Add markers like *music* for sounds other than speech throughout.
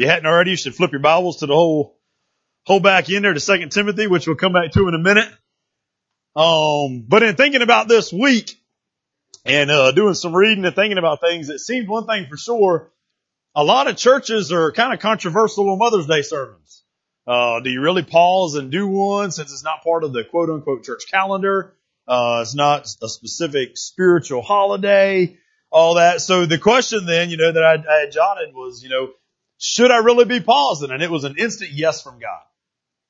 you hadn't already, you should flip your Bibles to the whole, whole back in there to Second Timothy, which we'll come back to in a minute. Um, but in thinking about this week and, uh, doing some reading and thinking about things, it seemed one thing for sure. A lot of churches are kind of controversial on Mother's Day sermons. Uh, do you really pause and do one since it's not part of the quote unquote church calendar? Uh, it's not a specific spiritual holiday, all that. So the question then, you know, that I, I had jotted was, you know, should I really be pausing? And it was an instant yes from God.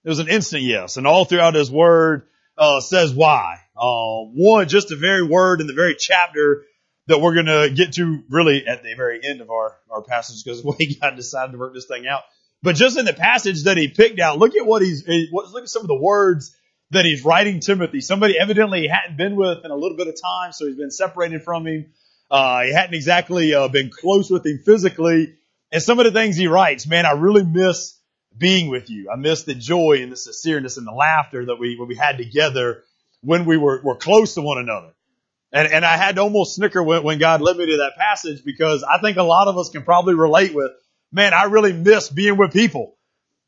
It was an instant yes. And all throughout his word, uh, says why. Uh, one, just the very word in the very chapter that we're going to get to really at the very end of our, our passage because the *laughs* way God decided to work this thing out. But just in the passage that he picked out, look at what he's, look at some of the words that he's writing Timothy. Somebody evidently he hadn't been with in a little bit of time, so he's been separated from him. Uh, he hadn't exactly uh, been close with him physically. And some of the things he writes, man, I really miss being with you. I miss the joy and the sincereness and the laughter that we, we had together when we were, were close to one another. And, and I had to almost snicker when, when God led me to that passage because I think a lot of us can probably relate with, man, I really miss being with people.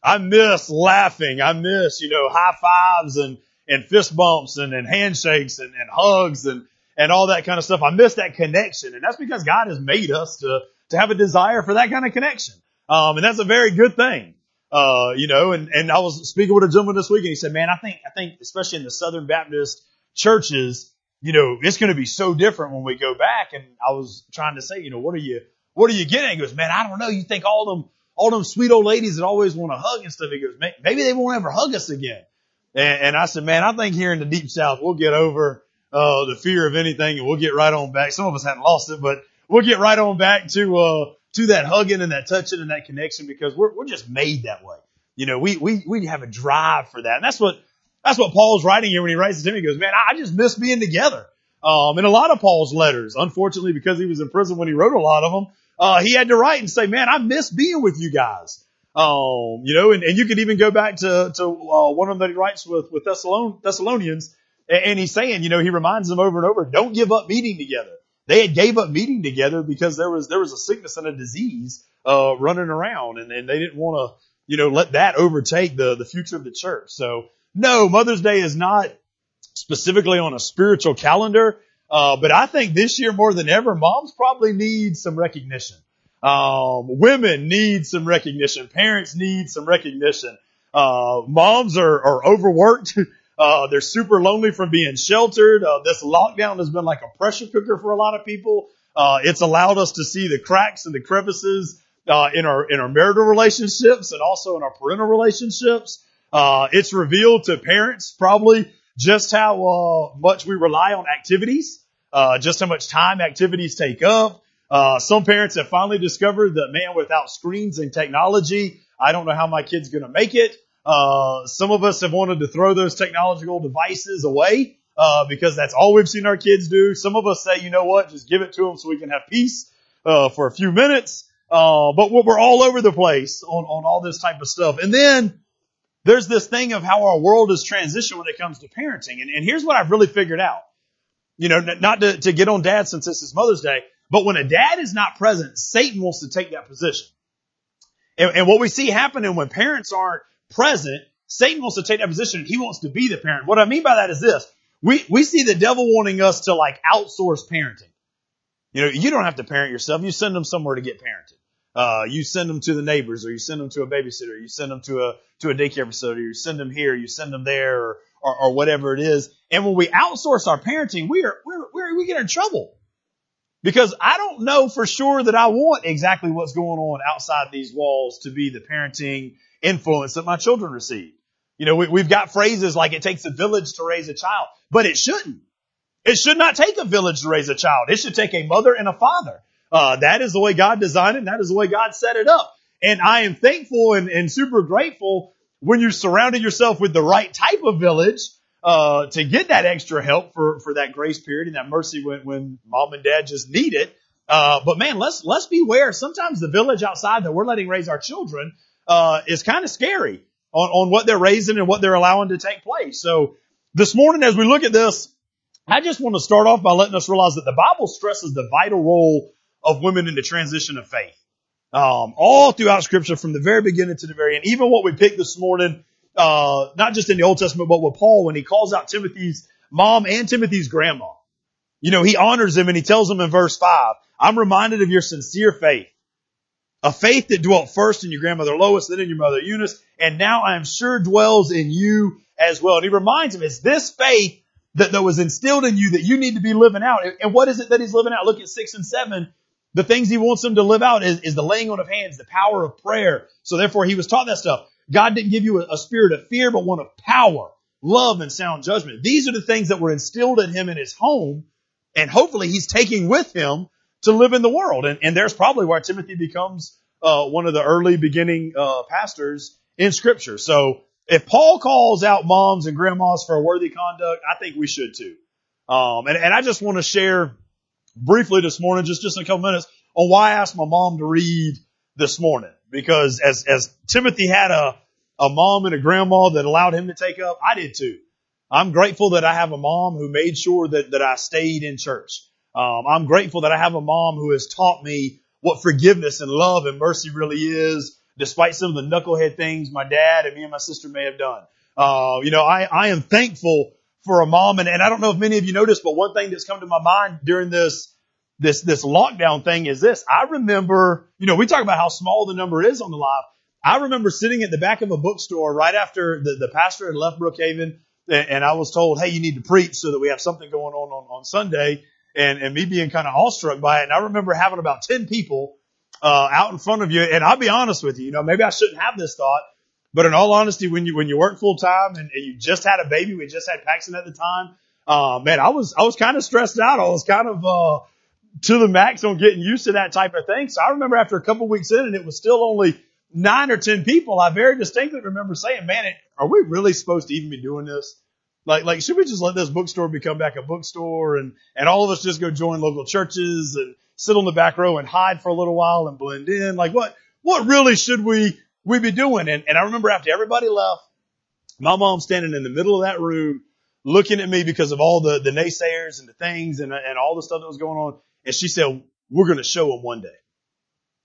I miss laughing. I miss, you know, high fives and, and fist bumps and, and handshakes and, and hugs and, and all that kind of stuff. I miss that connection. And that's because God has made us to, to have a desire for that kind of connection. Um, and that's a very good thing. Uh, you know, and, and I was speaking with a gentleman this week and he said, man, I think, I think, especially in the Southern Baptist churches, you know, it's going to be so different when we go back. And I was trying to say, you know, what are you, what are you getting? He goes, man, I don't know. You think all them, all them sweet old ladies that always want to hug and stuff. He goes, maybe they won't ever hug us again. And, and I said, man, I think here in the deep south, we'll get over, uh, the fear of anything and we'll get right on back. Some of us hadn't lost it, but we'll get right on back to, uh, to that hugging and that touching and that connection because we're, we're just made that way. You know, we, we, we have a drive for that. And that's what, that's what Paul's writing here when he writes to Timothy. He goes, man, I just miss being together. Um, in a lot of Paul's letters, unfortunately, because he was in prison when he wrote a lot of them, uh, he had to write and say, man, I miss being with you guys. Um, you know, and, and you could even go back to, to, uh, one of them that he writes with, with Thessalon- Thessalonians, and, and he's saying, you know, he reminds them over and over, don't give up meeting together. They had gave up meeting together because there was, there was a sickness and a disease, uh, running around and, and they didn't want to, you know, let that overtake the, the future of the church. So no, Mother's Day is not specifically on a spiritual calendar. Uh, but I think this year more than ever, moms probably need some recognition. Um, women need some recognition. Parents need some recognition. Uh, moms are, are overworked. *laughs* Uh, they're super lonely from being sheltered. Uh, this lockdown has been like a pressure cooker for a lot of people. Uh, it's allowed us to see the cracks and the crevices uh, in our in our marital relationships and also in our parental relationships. Uh, it's revealed to parents probably just how uh, much we rely on activities, just how much time activities take up. some parents have finally discovered that man, without screens and technology, I don't know how my kid's going to make it. Uh, some of us have wanted to throw those technological devices away uh, because that's all we've seen our kids do. Some of us say, you know what, just give it to them so we can have peace uh, for a few minutes. Uh, but we're all over the place on, on all this type of stuff. And then there's this thing of how our world has transitioned when it comes to parenting. And, and here's what I've really figured out. You know, not to, to get on dad since this is Mother's Day, but when a dad is not present, Satan wants to take that position. And, and what we see happening when parents aren't present, Satan wants to take that position. He wants to be the parent. What I mean by that is this. We, we see the devil wanting us to like outsource parenting. You know, you don't have to parent yourself. You send them somewhere to get parented. Uh, you send them to the neighbors or you send them to a babysitter. You send them to a, to a daycare facility. You send them here. You send them there or, or, or whatever it is. And when we outsource our parenting, we are, we're, we're, we get in trouble. Because I don't know for sure that I want exactly what's going on outside these walls to be the parenting influence that my children receive. You know, we, have got phrases like it takes a village to raise a child, but it shouldn't. It should not take a village to raise a child. It should take a mother and a father. Uh, that is the way God designed it. And that is the way God set it up. And I am thankful and, and super grateful when you surrounded yourself with the right type of village, uh, to get that extra help for, for that grace period and that mercy when, when mom and dad just need it. Uh, but man, let's, let's beware. Sometimes the village outside that we're letting raise our children uh, is kind of scary on, on what they're raising and what they're allowing to take place. So this morning, as we look at this, I just want to start off by letting us realize that the Bible stresses the vital role of women in the transition of faith. Um, all throughout scripture from the very beginning to the very end. Even what we picked this morning, uh, not just in the Old Testament, but with Paul when he calls out Timothy's mom and Timothy's grandma. You know, he honors them and he tells them in verse five, I'm reminded of your sincere faith. A faith that dwelt first in your grandmother Lois, then in your mother Eunice, and now I am sure dwells in you as well. And he reminds him, it's this faith that, that was instilled in you that you need to be living out. And what is it that he's living out? Look at six and seven. The things he wants them to live out is, is the laying on of hands, the power of prayer. So therefore he was taught that stuff. God didn't give you a, a spirit of fear, but one of power, love, and sound judgment. These are the things that were instilled in him in his home. And hopefully he's taking with him to live in the world. And, and there's probably why Timothy becomes uh, one of the early beginning uh, pastors in Scripture. So if Paul calls out moms and grandmas for a worthy conduct, I think we should too. Um, and, and I just want to share briefly this morning, just, just in a couple minutes, on why I asked my mom to read this morning. Because as, as Timothy had a, a mom and a grandma that allowed him to take up, I did too. I'm grateful that I have a mom who made sure that, that I stayed in church. Um, I'm grateful that I have a mom who has taught me what forgiveness and love and mercy really is despite some of the knucklehead things my dad and me and my sister may have done. Uh, you know, I, I am thankful for a mom and, and I don't know if many of you noticed, but one thing that's come to my mind during this, this, this lockdown thing is this. I remember, you know, we talk about how small the number is on the live. I remember sitting at the back of a bookstore right after the, the pastor had left Brookhaven and, and I was told, Hey, you need to preach so that we have something going on on, on Sunday and, and me being kind of awestruck by it. And I remember having about 10 people uh, out in front of you. And I'll be honest with you, you know, maybe I shouldn't have this thought, but in all honesty, when you when you work full time and, and you just had a baby, we just had Paxton at the time. Uh, man, I was I was kind of stressed out. I was kind of uh, to the max on getting used to that type of thing. So I remember after a couple weeks in, and it was still only nine or ten people. I very distinctly remember saying, "Man, are we really supposed to even be doing this?" Like, like, should we just let this bookstore become back a bookstore and, and all of us just go join local churches and sit on the back row and hide for a little while and blend in? Like, what, what really should we, we be doing? And, and I remember after everybody left, my mom standing in the middle of that room looking at me because of all the, the naysayers and the things and, and all the stuff that was going on. And she said, we're going to show them one day.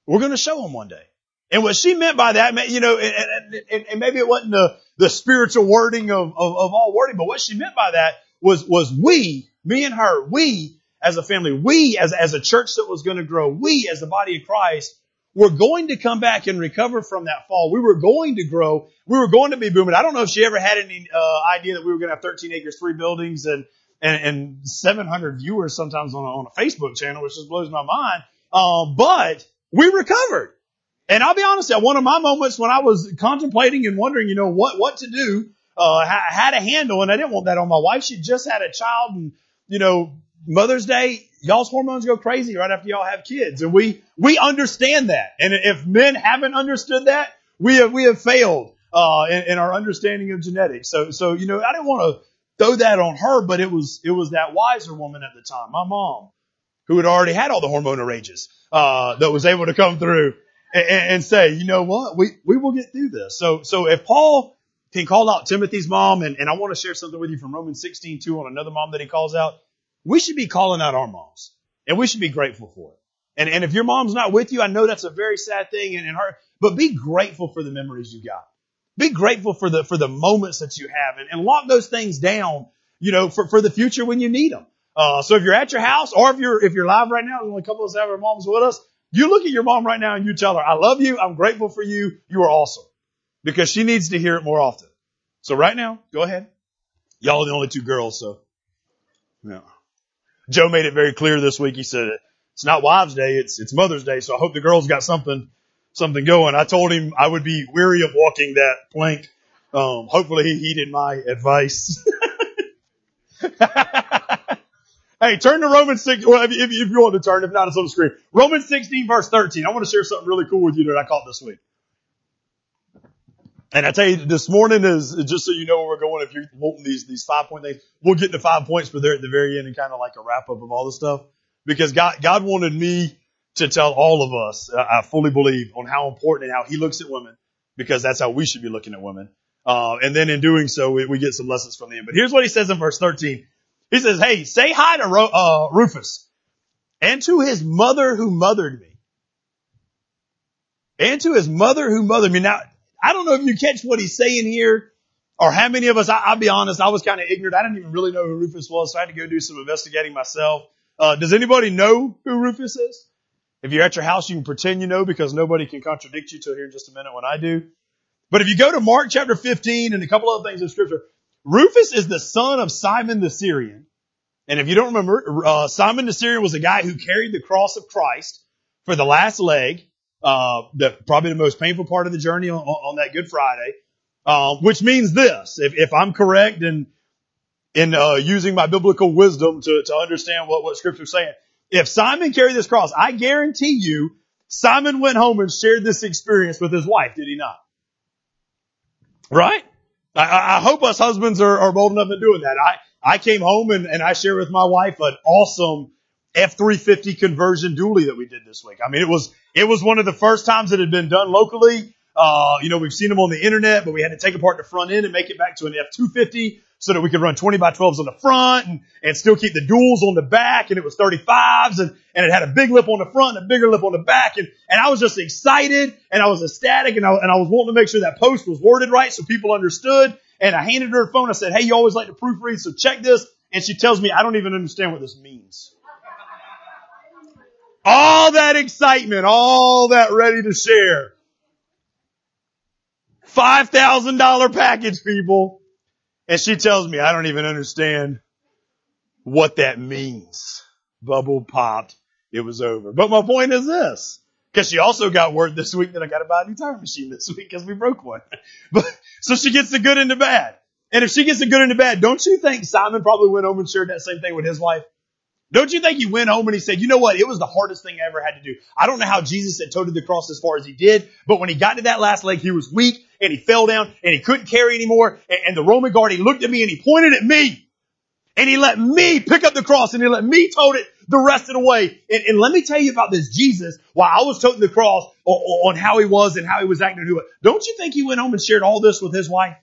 We're going to show them one day. And what she meant by that, you know, and, and, and maybe it wasn't the, the spiritual wording of, of, of all wording, but what she meant by that was, was we, me and her, we as a family, we as, as a church that was going to grow, we as the body of Christ were going to come back and recover from that fall. We were going to grow. We were going to be booming. I don't know if she ever had any uh, idea that we were going to have 13 acres, three buildings, and and, and 700 viewers sometimes on a, on a Facebook channel, which just blows my mind. Um, but we recovered. And I'll be honest, at one of my moments when I was contemplating and wondering, you know, what, what to do, uh, how, to handle, and I didn't want that on my wife. She just had a child and, you know, Mother's Day, y'all's hormones go crazy right after y'all have kids. And we, we understand that. And if men haven't understood that, we have, we have failed, uh, in, in our understanding of genetics. So, so, you know, I didn't want to throw that on her, but it was, it was that wiser woman at the time, my mom, who had already had all the hormonal rages, uh, that was able to come through and, and say, you know what, we, we will get through this. So, so if Paul can call out Timothy's mom, and, and I want to share something with you from Romans 16, 2 on another mom that he calls out, we should be calling out our moms and we should be grateful for it. And, and if your mom's not with you, I know that's a very sad thing and, and her, but be grateful for the memories you got. Be grateful for the, for the moments that you have and, and lock those things down, you know, for, for the future when you need them. Uh, so if you're at your house or if you're, if you're live right now, only a couple of us have our moms with us, you look at your mom right now and you tell her, I love you. I'm grateful for you. You are awesome because she needs to hear it more often. So right now, go ahead. Y'all are the only two girls, so yeah. Joe made it very clear this week. He said, it's not wives day. It's, it's mother's day. So I hope the girls got something, something going. I told him I would be weary of walking that plank. Um, hopefully he heeded my advice. *laughs* Hey, turn to Romans 6, well, if, if, you want to turn, if not, it's on the screen. Romans 16 verse 13. I want to share something really cool with you that I caught this week. And I tell you, this morning is, just so you know where we're going, if you're wanting these, these five point things, we'll get to five points, but they're at the very end and kind of like a wrap up of all the stuff. Because God, God wanted me to tell all of us, I fully believe, on how important and how He looks at women, because that's how we should be looking at women. Uh, and then in doing so, we, we get some lessons from them. But here's what He says in verse 13. He says, hey, say hi to uh, Rufus and to his mother who mothered me. and to his mother who mothered me. Now, I don't know if you catch what he's saying here or how many of us, I, will be honest, I was kind of ignorant. I didn't even really know who Rufus was, so I had to go do some investigating myself. Uh, does anybody know who Rufus is? If you're at your house, you can pretend you know because nobody can contradict you till here in just a minute when I do. But if you go to Mark chapter 15 and a couple other things in scripture, Rufus is the son of Simon the Syrian. And if you don't remember, uh, Simon the Syrian was a guy who carried the cross of Christ for the last leg, uh, the, probably the most painful part of the journey on, on that Good Friday, uh, which means this, if, if I'm correct in, in, uh, using my biblical wisdom to, to understand what, what scripture's saying, if Simon carried this cross, I guarantee you, Simon went home and shared this experience with his wife, did he not? Right? I, I hope us husbands are, are bold enough in doing that. I, I came home and, and I shared with my wife an awesome F350 conversion dually that we did this week. I mean, it was, it was one of the first times it had been done locally. Uh, you know, we've seen them on the internet, but we had to take apart the front end and make it back to an F250 so that we could run 20 by 12s on the front and, and still keep the duals on the back. And it was 35s and, and it had a big lip on the front and a bigger lip on the back. And, and I was just excited and I was ecstatic and I, and I was wanting to make sure that post was worded right so people understood. And I handed her a phone. I said, Hey, you always like to proofread. So check this. And she tells me, I don't even understand what this means. all that excitement, all that ready to share. $5,000 package, people. And she tells me, I don't even understand what that means. Bubble popped. It was over. But my point is this. Cause she also got word this week that I got to buy a new tire machine this week because we broke one. *laughs* But, so she gets the good and the bad. And if she gets the good and the bad, don't you think Simon probably went home and shared that same thing with his wife? Don't you think he went home and he said, you know what? It was the hardest thing I ever had to do. I don't know how Jesus had toted the cross as far as he did, but when he got to that last leg, he was weak and he fell down and he couldn't carry anymore. And, and the Roman guard, he looked at me and he pointed at me and he let me pick up the cross and he let me tote it the rest of the way. And, and let me tell you about this Jesus while I was toting the cross on, on how he was and how he was acting. Don't you think he went home and shared all this with his wife?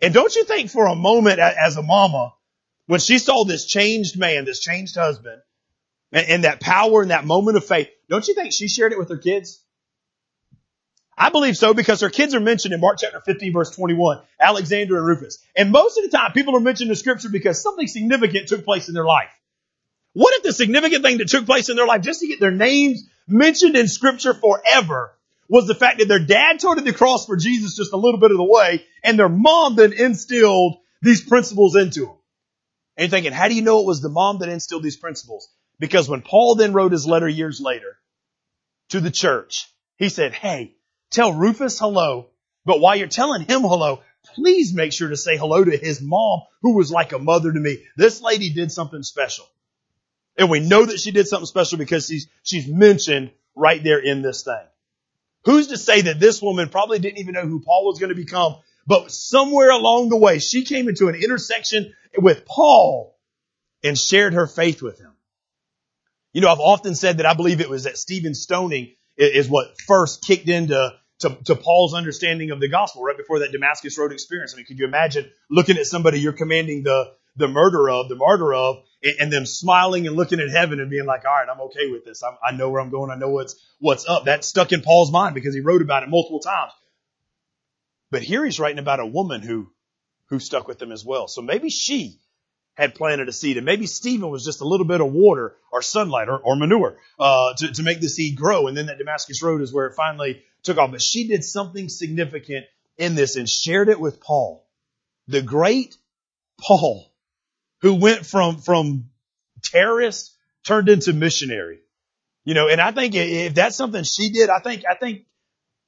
And don't you think for a moment as a mama, when she saw this changed man, this changed husband, and, and that power and that moment of faith, don't you think she shared it with her kids? I believe so because her kids are mentioned in Mark chapter 15 verse 21, Alexander and Rufus. And most of the time people are mentioned in scripture because something significant took place in their life. What if the significant thing that took place in their life just to get their names mentioned in scripture forever was the fact that their dad toted the cross for Jesus just a little bit of the way and their mom then instilled these principles into them. And you're thinking, how do you know it was the mom that instilled these principles? Because when Paul then wrote his letter years later to the church, he said, hey, tell Rufus hello, but while you're telling him hello, please make sure to say hello to his mom, who was like a mother to me. This lady did something special. And we know that she did something special because she's, she's mentioned right there in this thing. Who's to say that this woman probably didn't even know who Paul was going to become but somewhere along the way, she came into an intersection with Paul and shared her faith with him. You know, I've often said that I believe it was that Stephen stoning is what first kicked into to, to, Paul's understanding of the gospel right before that Damascus Road experience. I mean, could you imagine looking at somebody you're commanding the, the murder of, the martyr of, and, and them smiling and looking at heaven and being like, all right, I'm okay with this. I'm, I know where I'm going. I know what's, what's up. That stuck in Paul's mind because he wrote about it multiple times. But here he's writing about a woman who, who stuck with him as well. So maybe she had planted a seed and maybe Stephen was just a little bit of water or sunlight or, or manure, uh, to, to make the seed grow. And then that Damascus Road is where it finally took off. But she did something significant in this and shared it with Paul. The great Paul, who went from, from terrorist turned into missionary. You know, and I think if that's something she did, I think, I think,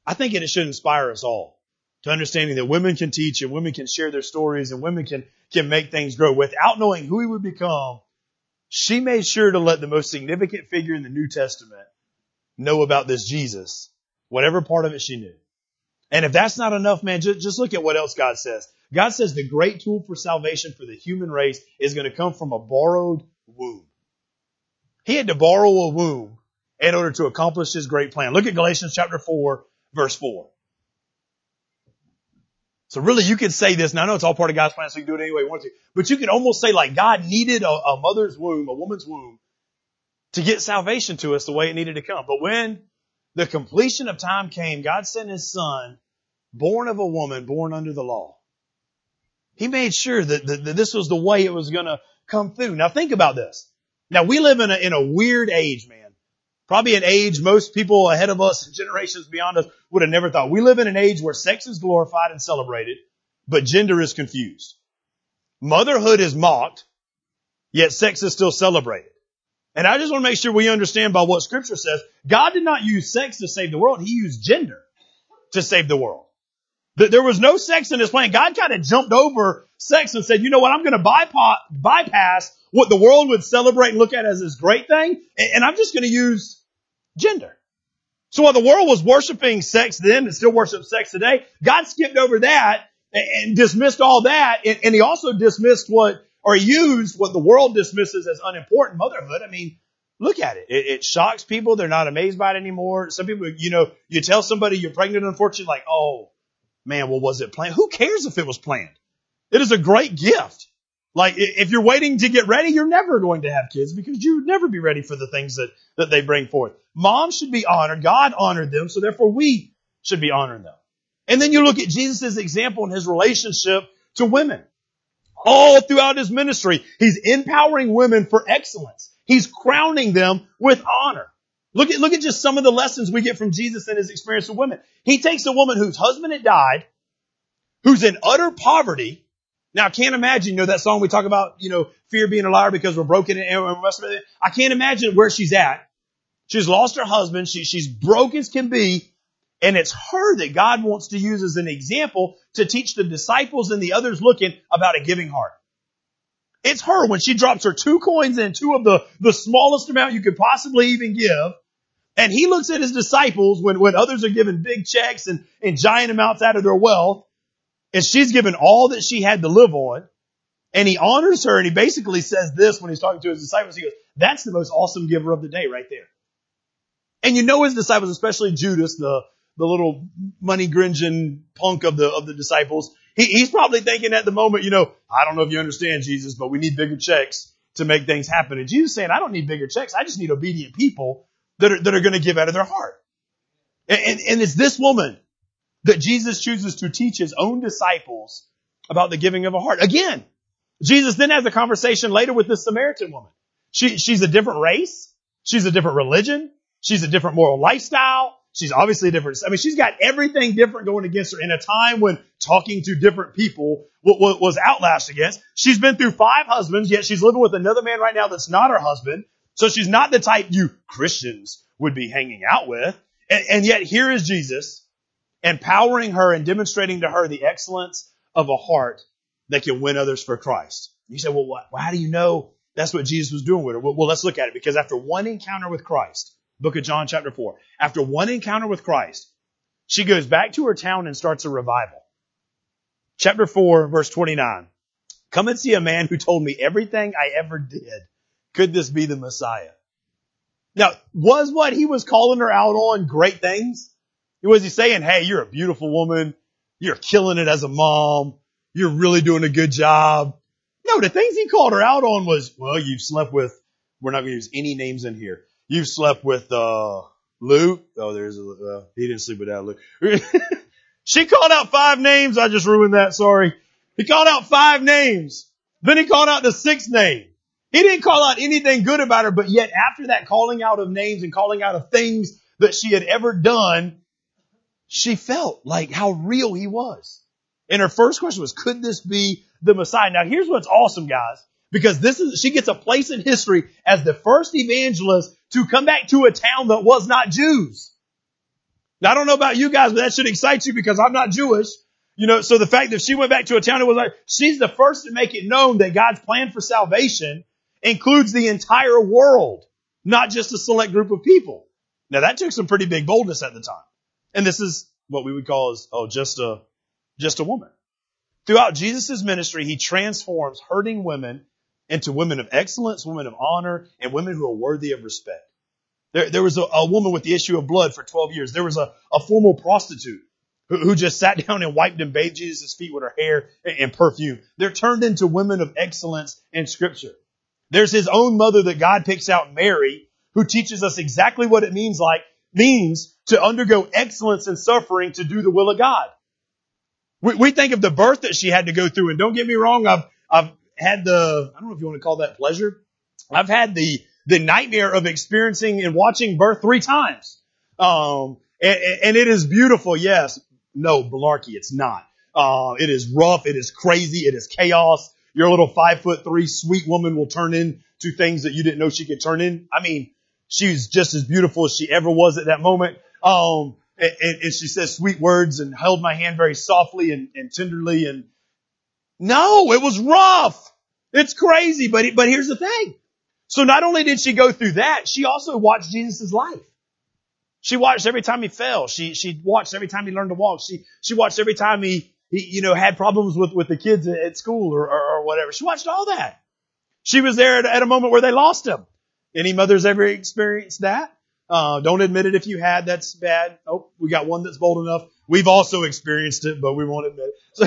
I think it should inspire us all to understanding that women can teach and women can share their stories and women can, can make things grow without knowing who he would become. She made sure to let the most significant figure in the New Testament know about this Jesus, whatever part of it she knew. And if that's not enough, man, just, just look at what else God says. God says the great tool for salvation for the human race is going to come from a borrowed womb. He had to borrow a womb in order to accomplish his great plan. Look at Galatians chapter 4, verse 4. So really you could say this, and I know it's all part of God's plan, so you can do it anyway you want to, but you could almost say like God needed a, a mother's womb, a woman's womb, to get salvation to us the way it needed to come. But when the completion of time came. God sent his son, born of a woman, born under the law. He made sure that, that, that this was the way it was going to come through. Now think about this. Now we live in a, in a weird age, man. Probably an age most people ahead of us, and generations beyond us, would have never thought. We live in an age where sex is glorified and celebrated, but gender is confused. Motherhood is mocked, yet sex is still celebrated. And I just want to make sure we understand by what scripture says. God did not use sex to save the world. He used gender to save the world. There was no sex in his plan. God kind of jumped over sex and said, you know what? I'm going to bypass what the world would celebrate and look at as this great thing. And I'm just going to use gender. So while the world was worshiping sex then and still worships sex today, God skipped over that and dismissed all that. And he also dismissed what or used what the world dismisses as unimportant motherhood. I mean, look at it. it. It shocks people. They're not amazed by it anymore. Some people, you know, you tell somebody you're pregnant, unfortunately, like, oh, man, well, was it planned? Who cares if it was planned? It is a great gift. Like, if you're waiting to get ready, you're never going to have kids because you would never be ready for the things that, that they bring forth. Moms should be honored. God honored them, so therefore we should be honoring them. And then you look at Jesus' example in his relationship to women all throughout his ministry. He's empowering women for excellence. He's crowning them with honor. Look at, look at just some of the lessons we get from Jesus and his experience with women. He takes a woman whose husband had died, who's in utter poverty. Now I can't imagine, you know, that song we talk about, you know, fear being a liar because we're broken and I can't imagine where she's at. She's lost her husband. She, she's broke as can be. And it's her that God wants to use as an example to teach the disciples and the others looking about a giving heart. It's her when she drops her two coins in, two of the, the smallest amount you could possibly even give. And he looks at his disciples when, when others are giving big checks and, and giant amounts out of their wealth. And she's given all that she had to live on. And he honors her and he basically says this when he's talking to his disciples. He goes, that's the most awesome giver of the day right there. And you know his disciples, especially Judas, the, the little money gringing punk of the of the disciples. He, he's probably thinking at the moment, you know, I don't know if you understand Jesus, but we need bigger checks to make things happen. And Jesus saying, I don't need bigger checks. I just need obedient people that are that are going to give out of their heart. And, and, and it's this woman that Jesus chooses to teach his own disciples about the giving of a heart. Again, Jesus then has a conversation later with this Samaritan woman. She, she's a different race. She's a different religion. She's a different moral lifestyle. She's obviously different. I mean, she's got everything different going against her in a time when talking to different people was outlashed against. She's been through five husbands, yet she's living with another man right now that's not her husband. So she's not the type you Christians would be hanging out with. And, and yet here is Jesus empowering her and demonstrating to her the excellence of a heart that can win others for Christ. You say, well, what, how do you know that's what Jesus was doing with her? Well, well, let's look at it because after one encounter with Christ, book of John chapter 4. After one encounter with Christ, she goes back to her town and starts a revival. Chapter 4, verse 29. Come and see a man who told me everything I ever did. Could this be the Messiah? Now, was what he was calling her out on great things? Was he saying, hey, you're a beautiful woman. You're killing it as a mom. You're really doing a good job. No, the things he called her out on was, well, you've slept with, we're not going to use any names in here. You've slept with, uh, Lou. Oh, there's a, uh, he didn't sleep with that Lou. *laughs* she called out five names. I just ruined that. Sorry. He called out five names. Then he called out the sixth name. He didn't call out anything good about her, but yet after that calling out of names and calling out of things that she had ever done, she felt like how real he was. And her first question was, could this be the Messiah? Now here's what's awesome, guys because this is, she gets a place in history as the first evangelist to come back to a town that was not Jews. Now I don't know about you guys, but that should excite you because I'm not Jewish. You know, so the fact that she went back to a town that was like, she's the first to make it known that God's plan for salvation includes the entire world, not just a select group of people. Now that took some pretty big boldness at the time. And this is what we would call as, oh, just a, just a woman. Throughout Jesus' ministry, he transforms hurting women into women of excellence, women of honor, and women who are worthy of respect. There, there was a, a woman with the issue of blood for 12 years. There was a, a formal prostitute who, who just sat *laughs* down and wiped and bathed Jesus' feet with her hair and, and perfume. They're turned into women of excellence in scripture. There's his own mother that God picks out, Mary, who teaches us exactly what it means like means to undergo excellence in suffering to do the will of God. We, we think of the birth that she had to go through, and don't get me wrong, I've, I've had the, I don't know if you want to call that pleasure. I've had the, the nightmare of experiencing and watching birth three times. Um, and, and it is beautiful, yes. No, malarkey, it's not. Uh, it is rough, it is crazy, it is chaos. Your little five foot three sweet woman will turn into things that you didn't know she could turn in. I mean, she's just as beautiful as she ever was at that moment. Um, and, and, she says sweet words and held my hand very softly and, and tenderly. And no, it was rough. It's crazy, but but here's the thing. So not only did she go through that, she also watched Jesus' life. She watched every time he fell. She she watched every time he learned to walk. She she watched every time he, he you know had problems with with the kids at school or, or, or whatever. She watched all that. She was there at, at a moment where they lost him. Any mothers ever experienced that? Uh, don't admit it if you had. That's bad. Oh, we got one that's bold enough. We've also experienced it, but we won't admit it. So,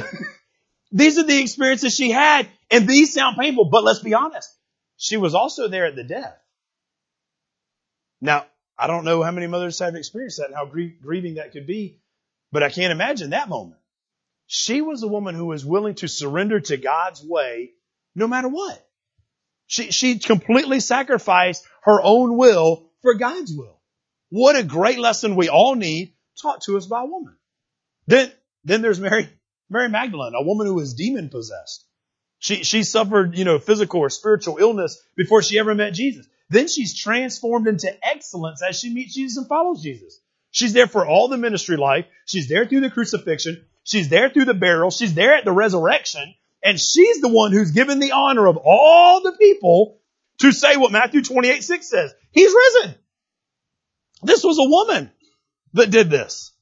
*laughs* these are the experiences she had, and these sound painful, but let's be honest. She was also there at the death. Now, I don't know how many mothers have experienced that and how grie- grieving that could be, but I can't imagine that moment. She was a woman who was willing to surrender to God's way no matter what. She, she completely sacrificed her own will for God's will. What a great lesson we all need taught to us by a woman. Then, then there's Mary, Mary Magdalene, a woman who was demon possessed. She, she suffered, you know, physical or spiritual illness before she ever met Jesus. Then she's transformed into excellence as she meets Jesus and follows Jesus. She's there for all the ministry life. She's there through the crucifixion. She's there through the burial. She's there at the resurrection. And she's the one who's given the honor of all the people to say what Matthew 28, 6 says. He's risen. This was a woman that did this.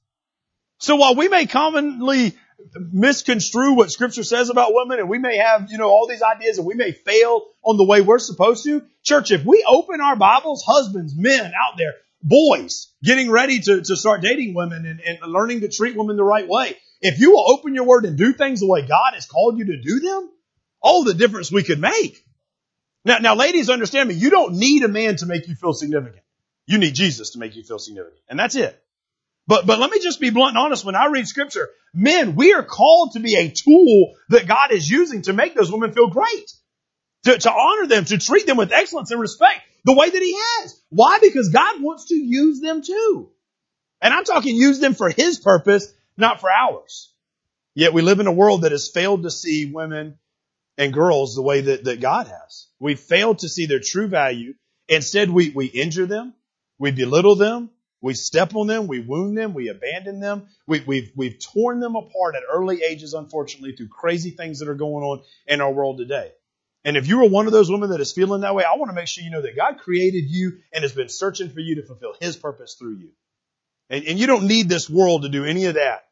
So while we may commonly misconstrue what scripture says about women and we may have, you know, all these ideas and we may fail on the way we're supposed to, church, if we open our Bibles, husbands, men out there, boys getting ready to, to start dating women and, and learning to treat women the right way, if you will open your word and do things the way God has called you to do them, all the difference we could make. Now, now ladies, understand me. You don't need a man to make you feel significant. You need Jesus to make you feel significant. And that's it. But, but let me just be blunt and honest. When I read scripture, men, we are called to be a tool that God is using to make those women feel great. To, to honor them, to treat them with excellence and respect the way that he has. Why? Because God wants to use them too. And I'm talking use them for his purpose not for ours. Yet we live in a world that has failed to see women and girls the way that, that God has. We failed to see their true value. Instead, we, we injure them. We belittle them. We step on them. We wound them. We abandon them. We, we've, we've torn them apart at early ages, unfortunately, through crazy things that are going on in our world today. And if you are one of those women that is feeling that way, I want to make sure you know that God created you and has been searching for you to fulfill His purpose through you. And, and you don't need this world to do any of that.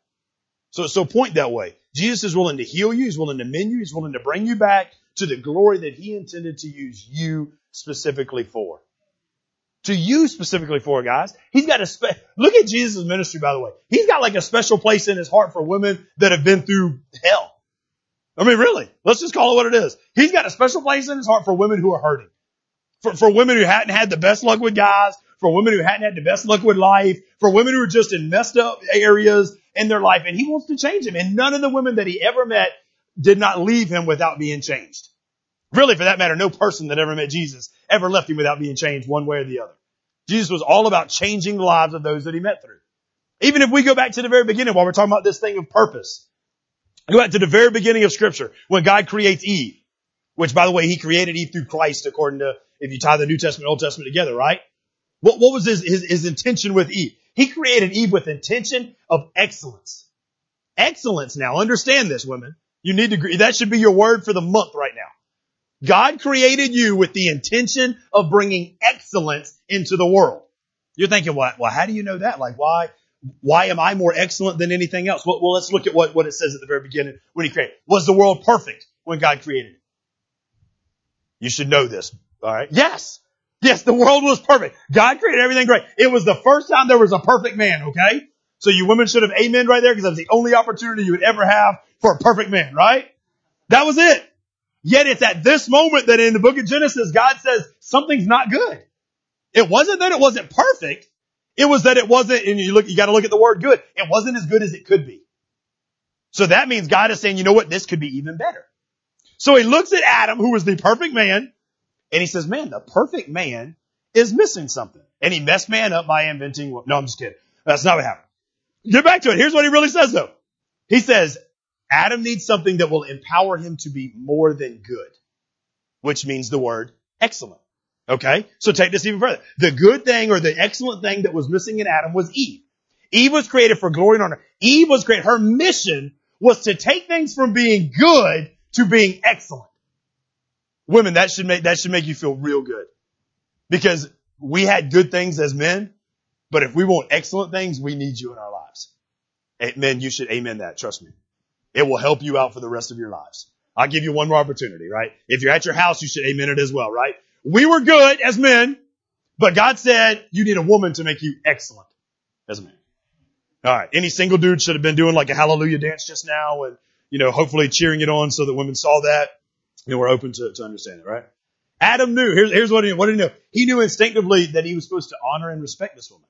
So, so point that way. Jesus is willing to heal you. He's willing to mend you. He's willing to bring you back to the glory that he intended to use you specifically for. To you specifically for, guys. He's got a spe- look at Jesus' ministry, by the way. He's got like a special place in his heart for women that have been through hell. I mean, really. Let's just call it what it is. He's got a special place in his heart for women who are hurting. For, for women who hadn't had the best luck with guys, for women who hadn't had the best luck with life, for women who were just in messed up areas in their life, and he wants to change them. And none of the women that he ever met did not leave him without being changed. Really, for that matter, no person that ever met Jesus ever left him without being changed one way or the other. Jesus was all about changing the lives of those that he met through. Even if we go back to the very beginning while we're talking about this thing of purpose, go back to the very beginning of scripture when God creates Eve, which by the way, he created Eve through Christ according to, if you tie the New Testament, and Old Testament together, right? What, what was his, his, his intention with Eve? He created Eve with intention of excellence. Excellence now. Understand this, women. You need to, that should be your word for the month right now. God created you with the intention of bringing excellence into the world. You're thinking, well, well how do you know that? Like, why, why am I more excellent than anything else? Well, well, let's look at what, what it says at the very beginning when he created. Was the world perfect when God created it? You should know this. All right. Yes. Yes, the world was perfect. God created everything great. It was the first time there was a perfect man, okay? So you women should have amen right there because that was the only opportunity you would ever have for a perfect man, right? That was it. Yet it's at this moment that in the book of Genesis, God says something's not good. It wasn't that it wasn't perfect. It was that it wasn't, and you look, you gotta look at the word good. It wasn't as good as it could be. So that means God is saying, you know what, this could be even better. So he looks at Adam, who was the perfect man, and he says, man, the perfect man is missing something. And he messed man up by inventing, no, I'm just kidding. That's not what happened. Get back to it. Here's what he really says though. He says, Adam needs something that will empower him to be more than good, which means the word excellent. Okay? So take this even further. The good thing or the excellent thing that was missing in Adam was Eve. Eve was created for glory and honor. Eve was created. Her mission was to take things from being good to being excellent. Women, that should make, that should make you feel real good. Because we had good things as men, but if we want excellent things, we need you in our lives. Men, you should amen that. Trust me. It will help you out for the rest of your lives. I'll give you one more opportunity, right? If you're at your house, you should amen it as well, right? We were good as men, but God said you need a woman to make you excellent as a man. All right. Any single dude should have been doing like a hallelujah dance just now and, you know, hopefully cheering it on so that women saw that. Know, we're open to, to understand it, right? Adam knew. Here's, here's what he knew. What did he know? He knew instinctively that he was supposed to honor and respect this woman.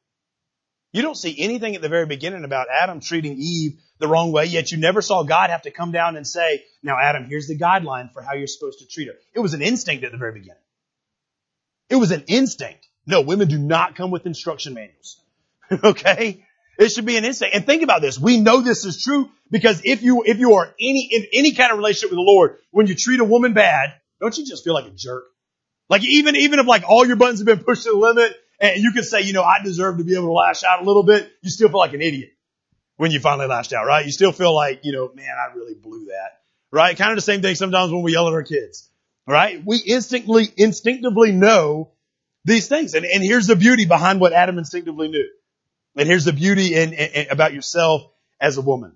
You don't see anything at the very beginning about Adam treating Eve the wrong way, yet you never saw God have to come down and say, now Adam, here's the guideline for how you're supposed to treat her. It was an instinct at the very beginning. It was an instinct. No, women do not come with instruction manuals. *laughs* okay? It should be an instinct. And think about this. We know this is true because if you, if you are any, in any kind of relationship with the Lord, when you treat a woman bad, don't you just feel like a jerk? Like even, even if like all your buttons have been pushed to the limit and you can say, you know, I deserve to be able to lash out a little bit, you still feel like an idiot when you finally lashed out, right? You still feel like, you know, man, I really blew that, right? Kind of the same thing sometimes when we yell at our kids, right? We instinctively, instinctively know these things. And, and here's the beauty behind what Adam instinctively knew. And here's the beauty in, in, about yourself as a woman.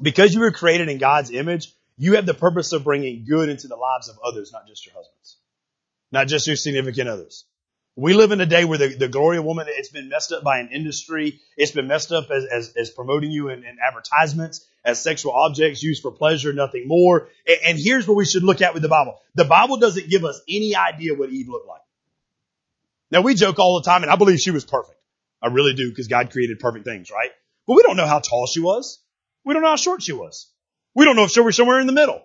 Because you were created in God's image, you have the purpose of bringing good into the lives of others, not just your husbands, not just your significant others. We live in a day where the, the glory of woman, it's been messed up by an industry. It's been messed up as, as, as promoting you in, in, advertisements, as sexual objects used for pleasure, nothing more. And, and here's what we should look at with the Bible. The Bible doesn't give us any idea what Eve looked like. Now we joke all the time, and I believe she was perfect. I really do, because God created perfect things, right? But we don't know how tall she was. We don't know how short she was. We don't know if she was somewhere in the middle.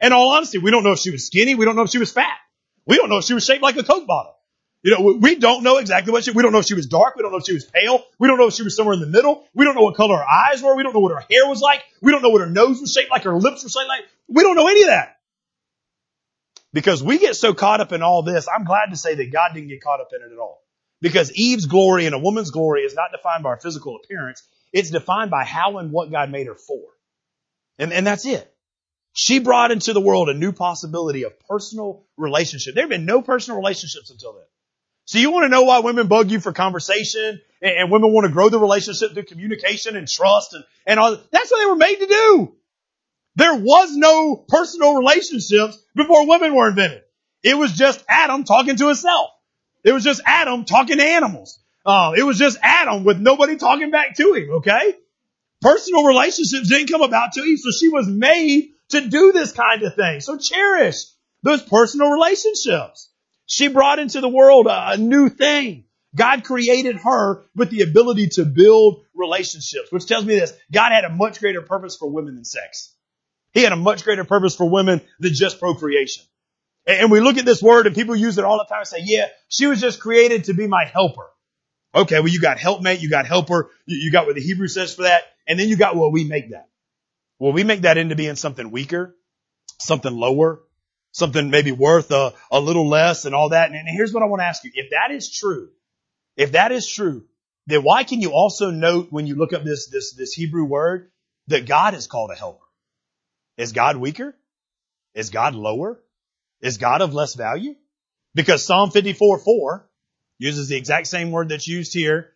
In all honesty, we don't know if she was skinny. We don't know if she was fat. We don't know if she was shaped like a Coke bottle. You know, we don't know exactly what she, we don't know if she was dark. We don't know if she was pale. We don't know if she was somewhere in the middle. We don't know what color her eyes were. We don't know what her hair was like. We don't know what her nose was shaped like, her lips were shaped like. We don't know any of that. Because we get so caught up in all this, I'm glad to say that God didn't get caught up in it at all. Because Eve's glory and a woman's glory is not defined by her physical appearance. It's defined by how and what God made her for. And, and that's it. She brought into the world a new possibility of personal relationship. There have been no personal relationships until then. So you want to know why women bug you for conversation and, and women want to grow the relationship through communication and trust and, and all. That's what they were made to do. There was no personal relationships before women were invented. It was just Adam talking to himself. It was just Adam talking to animals. Uh, it was just Adam with nobody talking back to him, okay? Personal relationships didn't come about to Eve, so she was made to do this kind of thing. So cherish those personal relationships. She brought into the world a, a new thing. God created her with the ability to build relationships, which tells me this. God had a much greater purpose for women than sex. He had a much greater purpose for women than just procreation. And we look at this word and people use it all the time and say, yeah, she was just created to be my helper. Okay, well, you got helpmate, you got helper, you got what the Hebrew says for that, and then you got what we make that. Well, we make that into being something weaker, something lower, something maybe worth a, a little less and all that. And, and here's what I want to ask you. If that is true, if that is true, then why can you also note when you look up this, this, this Hebrew word that God is called a helper? Is God weaker? Is God lower? Is God of less value? Because Psalm 54 4 uses the exact same word that's used here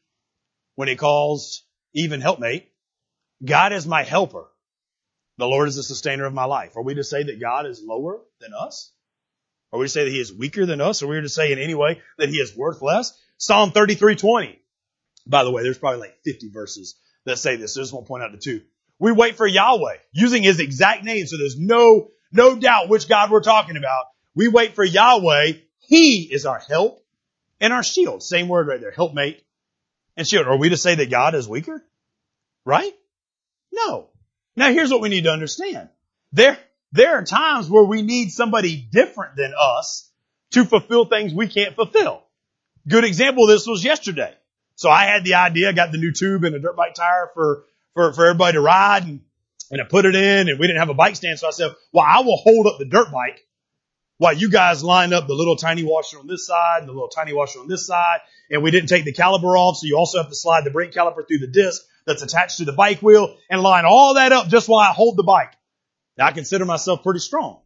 when he calls even helpmate. God is my helper. The Lord is the sustainer of my life. Are we to say that God is lower than us? Are we to say that he is weaker than us? Are we to say in any way that he is worth less? Psalm 33:20. By the way, there's probably like 50 verses that say this. I just want to point out the two. We wait for Yahweh using his exact name. So there's no, no doubt which God we're talking about. We wait for Yahweh. He is our help and our shield. Same word right there. Helpmate. And shield. are we to say that God is weaker? Right? No. Now here's what we need to understand. There, there are times where we need somebody different than us to fulfill things we can't fulfill. Good example of this was yesterday. So I had the idea, got the new tube and a dirt bike tire for, for, for everybody to ride and, and I put it in and we didn't have a bike stand. So I said, well, I will hold up the dirt bike while you guys line up the little tiny washer on this side and the little tiny washer on this side. And we didn't take the caliper off. So you also have to slide the brake caliper through the disc that's attached to the bike wheel and line all that up just while I hold the bike. Now I consider myself pretty strong.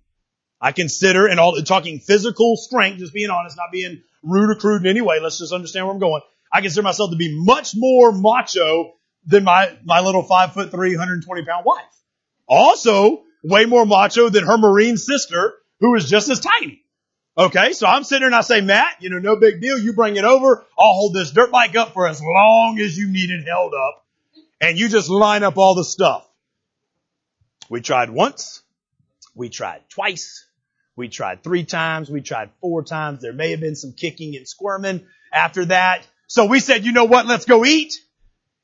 I consider, and all talking physical strength, just being honest, not being rude or crude in any way. Let's just understand where I'm going. I consider myself to be much more macho than my, my little five foot three, 120 pound wife. Also, way more macho than her Marine sister, who is just as tiny. Okay, so I'm sitting there and I say, Matt, you know, no big deal. You bring it over. I'll hold this dirt bike up for as long as you need it held up. And you just line up all the stuff. We tried once. We tried twice. We tried three times. We tried four times. There may have been some kicking and squirming after that. So we said, you know what? Let's go eat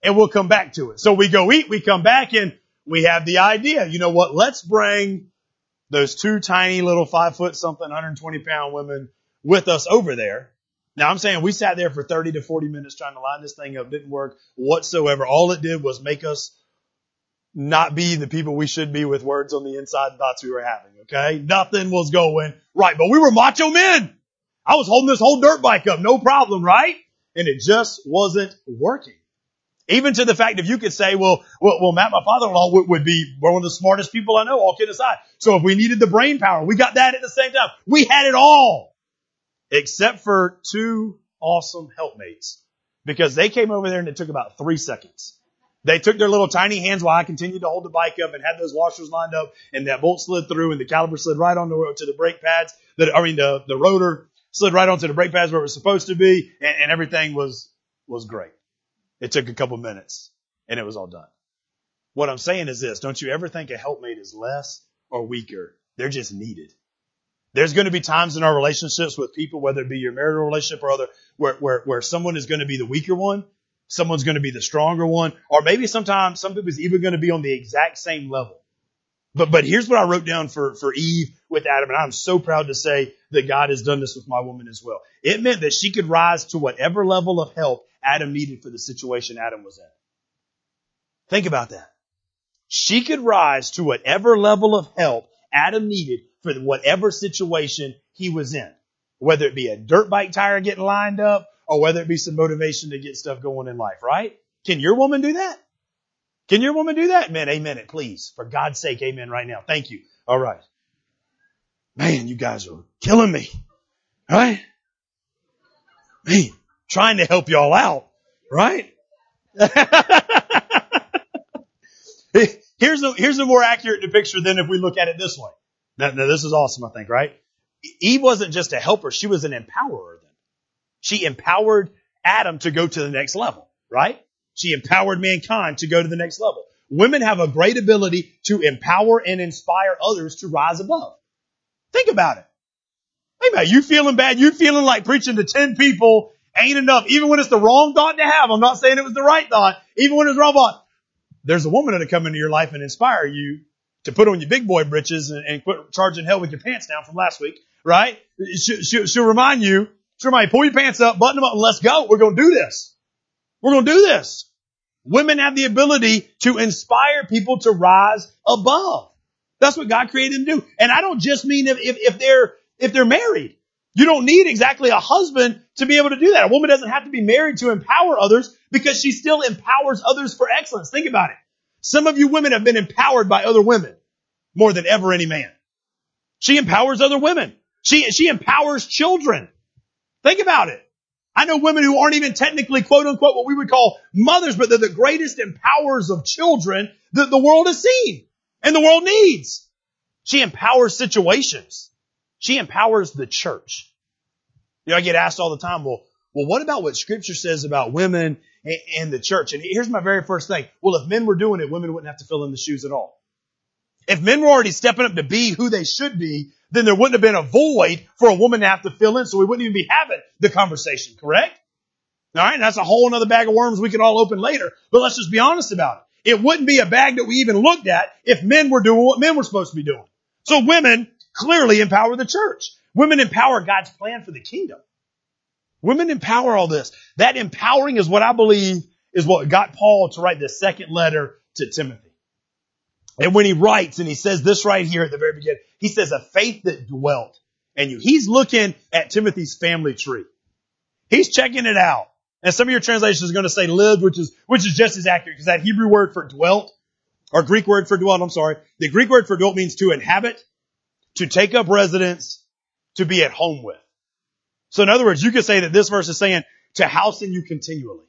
and we'll come back to it. So we go eat, we come back and we have the idea. You know what? Let's bring those two tiny little five foot something, 120 pound women with us over there. Now I'm saying we sat there for 30 to 40 minutes trying to line this thing up. Didn't work whatsoever. All it did was make us not be the people we should be with words on the inside and thoughts we were having. Okay. Nothing was going right, but we were macho men. I was holding this whole dirt bike up. No problem. Right. And it just wasn't working. Even to the fact if you could say, well, well, well Matt, my father-in-law would, would be one of the smartest people I know, all kidding aside. So if we needed the brain power, we got that at the same time. We had it all. Except for two awesome helpmates. Because they came over there and it took about three seconds. They took their little tiny hands while I continued to hold the bike up and had those washers lined up and that bolt slid through and the caliper slid right on the, to the brake pads that, I mean, the, the rotor slid right onto the brake pads where it was supposed to be and, and everything was, was great. It took a couple minutes and it was all done. What I'm saying is this, don't you ever think a helpmate is less or weaker. They're just needed. There's going to be times in our relationships with people, whether it be your marital relationship or other, where, where, where someone is going to be the weaker one, someone's going to be the stronger one, or maybe sometimes some people is even going to be on the exact same level. But, but here's what I wrote down for, for Eve with Adam, and I'm so proud to say that God has done this with my woman as well. It meant that she could rise to whatever level of help Adam needed for the situation Adam was in. Think about that. She could rise to whatever level of help Adam needed for whatever situation he was in. Whether it be a dirt bike tire getting lined up or whether it be some motivation to get stuff going in life, right? Can your woman do that? Can your woman do that? Man, amen it, please. For God's sake, amen right now. Thank you. All right. Man, you guys are killing me. Right? Man, trying to help y'all out. Right? *laughs* here's a, here's a more accurate depiction than if we look at it this way. Now, now this is awesome, I think, right? Eve wasn't just a helper, she was an empowerer then. She empowered Adam to go to the next level, right? She empowered mankind to go to the next level. Women have a great ability to empower and inspire others to rise above. Think about it. Think about it. You feeling bad, you feeling like preaching to 10 people ain't enough, even when it's the wrong thought to have. I'm not saying it was the right thought, even when it's wrong thought. There's a woman that'll come into your life and inspire you to put on your big boy britches and, and quit charging hell with your pants down from last week, right? She, she, she'll remind you, she'll remind you, pull your pants up, button them up, and let's go. We're going to do this. We're going to do this. Women have the ability to inspire people to rise above. That's what God created them to do. And I don't just mean if, if, if they're, if they're married. You don't need exactly a husband to be able to do that. A woman doesn't have to be married to empower others because she still empowers others for excellence. Think about it. Some of you women have been empowered by other women more than ever any man. She empowers other women. She, she empowers children. Think about it. I know women who aren't even technically quote unquote what we would call mothers, but they're the greatest empowers of children that the world has seen and the world needs. She empowers situations. She empowers the church. You know, I get asked all the time, well, well, what about what scripture says about women and the church? And here's my very first thing. Well, if men were doing it, women wouldn't have to fill in the shoes at all. If men were already stepping up to be who they should be, then there wouldn't have been a void for a woman to have to fill in, so we wouldn't even be having the conversation, correct? All right. That's a whole other bag of worms we could all open later, but let's just be honest about it. It wouldn't be a bag that we even looked at if men were doing what men were supposed to be doing. So women clearly empower the church. Women empower God's plan for the kingdom. Women empower all this. That empowering is what I believe is what got Paul to write the second letter to Timothy. And when he writes and he says this right here at the very beginning, he says a faith that dwelt in you. He's looking at Timothy's family tree. He's checking it out. And some of your translations are going to say lived, which is, which is just as accurate because that Hebrew word for dwelt, or Greek word for dwelt, I'm sorry. The Greek word for dwelt means to inhabit, to take up residence, to be at home with. So in other words, you could say that this verse is saying to house in you continually.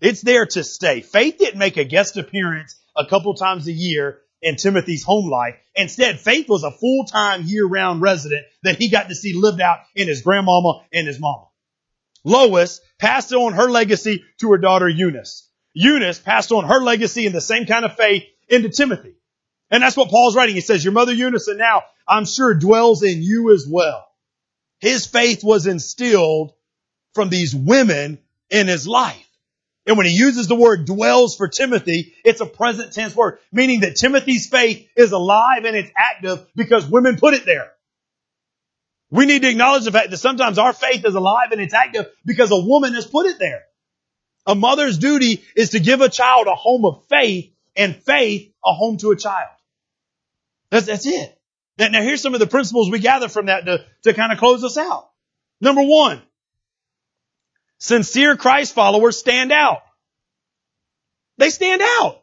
It's there to stay. Faith didn't make a guest appearance a couple times a year in Timothy's home life. Instead, Faith was a full-time year-round resident that he got to see lived out in his grandmama and his mama. Lois passed on her legacy to her daughter Eunice. Eunice passed on her legacy in the same kind of faith into Timothy. And that's what Paul's writing. He says, your mother Eunice and now I'm sure dwells in you as well. His faith was instilled from these women in his life. And when he uses the word dwells for Timothy, it's a present tense word, meaning that Timothy's faith is alive and it's active because women put it there. We need to acknowledge the fact that sometimes our faith is alive and it's active because a woman has put it there. A mother's duty is to give a child a home of faith and faith a home to a child. That's, that's it. Now here's some of the principles we gather from that to, to kind of close us out. Number one, sincere Christ followers stand out. They stand out.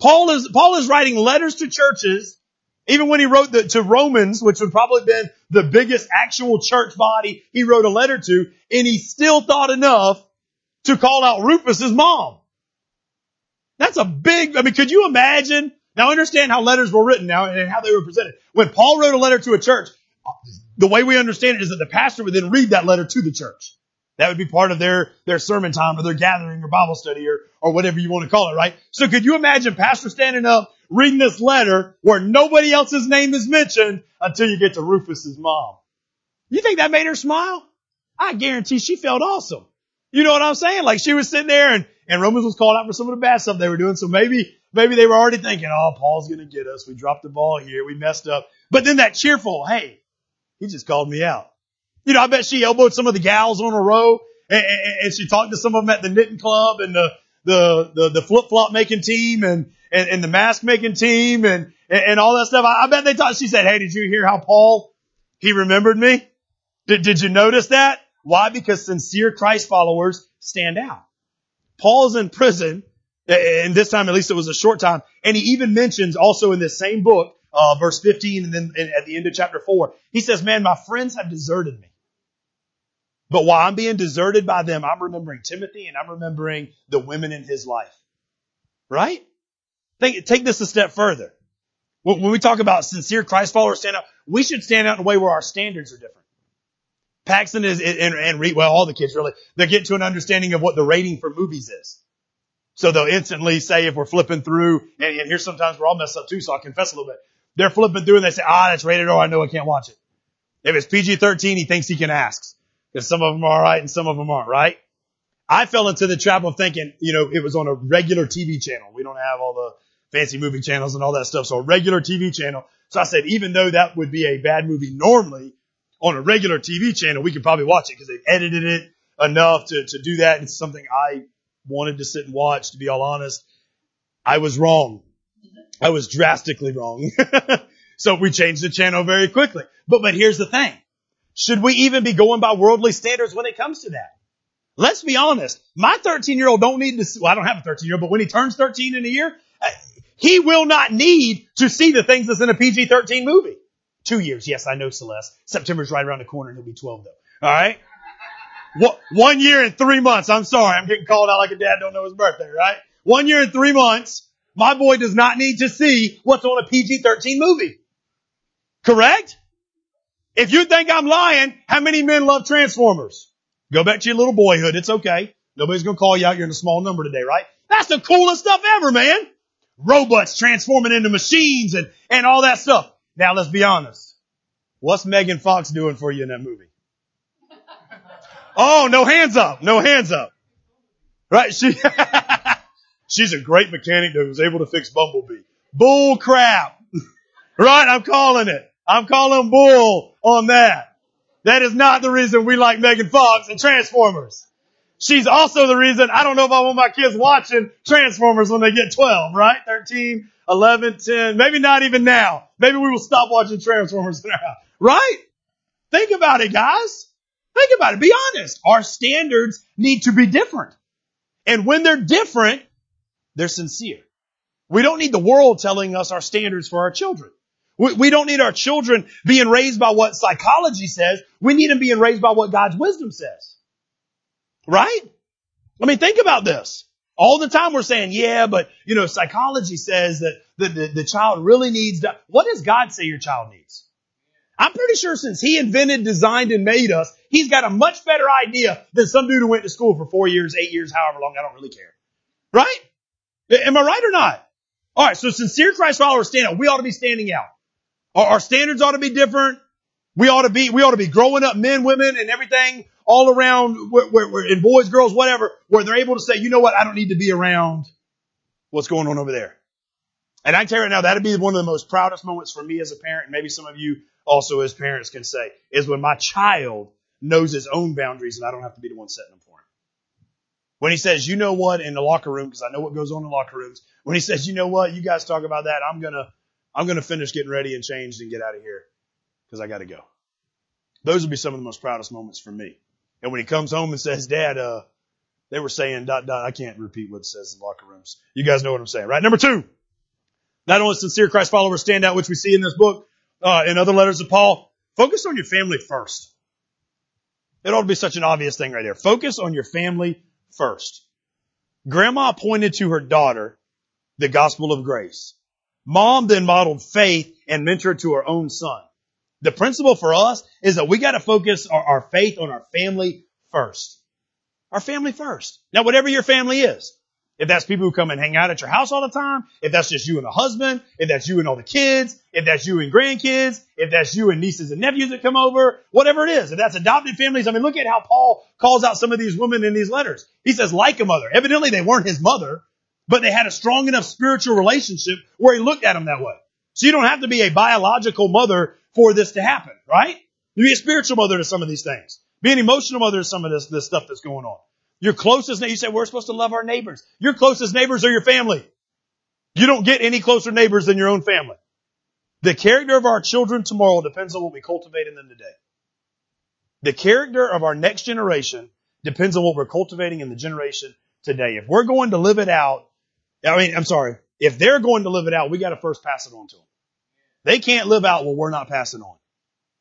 Paul is, Paul is writing letters to churches, even when he wrote the, to Romans, which would probably been the biggest actual church body he wrote a letter to, and he still thought enough to call out Rufus's mom. That's a big, I mean, could you imagine now understand how letters were written now and how they were presented. When Paul wrote a letter to a church, the way we understand it is that the pastor would then read that letter to the church. That would be part of their, their sermon time or their gathering or Bible study or, or whatever you want to call it, right? So could you imagine pastor standing up reading this letter where nobody else's name is mentioned until you get to Rufus's mom? You think that made her smile? I guarantee she felt awesome. You know what I'm saying? Like she was sitting there and, and Romans was called out for some of the bad stuff they were doing. So maybe, maybe they were already thinking, oh, Paul's going to get us. We dropped the ball here. We messed up. But then that cheerful, hey, he just called me out. You know, I bet she elbowed some of the gals on a row and, and, and she talked to some of them at the knitting club and the, the, the, the flip flop making team and, and, and the mask making team and, and, all that stuff. I, I bet they thought, she said, hey, did you hear how Paul, he remembered me? Did, did you notice that? Why? Because sincere Christ followers stand out. Paul's in prison, and this time at least it was a short time, and he even mentions also in this same book, uh, verse 15 and then at the end of chapter 4, he says, man, my friends have deserted me. But while I'm being deserted by them, I'm remembering Timothy and I'm remembering the women in his life. Right? Think, take this a step further. When we talk about sincere Christ followers stand out, we should stand out in a way where our standards are different. Paxton is, and, and Reed, well, all the kids really, they get to an understanding of what the rating for movies is. So they'll instantly say if we're flipping through, and, and here sometimes we're all messed up too, so I'll confess a little bit. They're flipping through and they say, ah, that's rated R, I know I can't watch it. If it's PG-13, he thinks he can ask. Because some of them are alright and some of them aren't, right? I fell into the trap of thinking, you know, it was on a regular TV channel. We don't have all the fancy movie channels and all that stuff. So a regular TV channel. So I said, even though that would be a bad movie normally, on a regular TV channel, we could probably watch it because they've edited it enough to, to do that. It's something I wanted to sit and watch, to be all honest. I was wrong. I was drastically wrong. *laughs* so we changed the channel very quickly. But, but here's the thing. Should we even be going by worldly standards when it comes to that? Let's be honest. My 13 year old don't need to, well, I don't have a 13 year old, but when he turns 13 in a year, uh, he will not need to see the things that's in a PG-13 movie. Two years. Yes, I know Celeste. September's right around the corner and he'll be 12 though. All right. One year and three months. I'm sorry. I'm getting called out like a dad don't know his birthday, right? One year and three months. My boy does not need to see what's on a PG-13 movie. Correct? If you think I'm lying, how many men love Transformers? Go back to your little boyhood. It's okay. Nobody's going to call you out. You're in a small number today, right? That's the coolest stuff ever, man. Robots transforming into machines and, and all that stuff. Now let's be honest. What's Megan Fox doing for you in that movie? Oh, no hands up. No hands up. Right? She, *laughs* she's a great mechanic that was able to fix Bumblebee. Bull crap. *laughs* right? I'm calling it. I'm calling bull on that. That is not the reason we like Megan Fox and Transformers. She's also the reason I don't know if I want my kids watching Transformers when they get 12, right? 13, 11, 10, maybe not even now. Maybe we will stop watching Transformers *laughs* now. Right? Think about it, guys. Think about it. Be honest. Our standards need to be different. And when they're different, they're sincere. We don't need the world telling us our standards for our children. We, we don't need our children being raised by what psychology says. We need them being raised by what God's wisdom says. Right? I mean, think about this. All the time we're saying, yeah, but you know, psychology says that the, the, the child really needs what does God say your child needs? I'm pretty sure since he invented, designed, and made us, he's got a much better idea than some dude who went to school for four years, eight years, however long. I don't really care. Right? Am I right or not? All right. So sincere Christ followers stand out. We ought to be standing out. Our, our standards ought to be different. We ought to be, we ought to be growing up men, women, and everything all around where, where, and boys, girls, whatever, where they're able to say, you know what? I don't need to be around what's going on over there. And I tell you right now, that'd be one of the most proudest moments for me as a parent, and maybe some of you also as parents can say, is when my child knows his own boundaries and I don't have to be the one setting them for him. When he says, you know what, in the locker room, because I know what goes on in locker rooms, when he says, you know what, you guys talk about that, I'm gonna, I'm gonna finish getting ready and changed and get out of here because I gotta go. Those would be some of the most proudest moments for me. And when he comes home and says, Dad, uh, they were saying dot dot. I can't repeat what it says in locker rooms. You guys know what I'm saying, right? Number two, not only sincere Christ followers stand out, which we see in this book, uh, in other letters of Paul, focus on your family first. It ought to be such an obvious thing right there. Focus on your family first. Grandma pointed to her daughter the gospel of grace. Mom then modeled faith and mentored to her own son. The principle for us is that we got to focus our, our faith on our family first. Our family first. Now, whatever your family is, if that's people who come and hang out at your house all the time, if that's just you and the husband, if that's you and all the kids, if that's you and grandkids, if that's you and nieces and nephews that come over, whatever it is, if that's adopted families, I mean, look at how Paul calls out some of these women in these letters. He says, like a mother. Evidently they weren't his mother, but they had a strong enough spiritual relationship where he looked at them that way. So you don't have to be a biological mother for this to happen, right? You be a spiritual mother to some of these things. Be an emotional mother to some of this, this stuff that's going on. Your closest, you say we're supposed to love our neighbors. Your closest neighbors are your family. You don't get any closer neighbors than your own family. The character of our children tomorrow depends on what we cultivate in them today. The character of our next generation depends on what we're cultivating in the generation today. If we're going to live it out, I mean, I'm sorry, if they're going to live it out, we got to first pass it on to them. They can't live out what we're not passing on.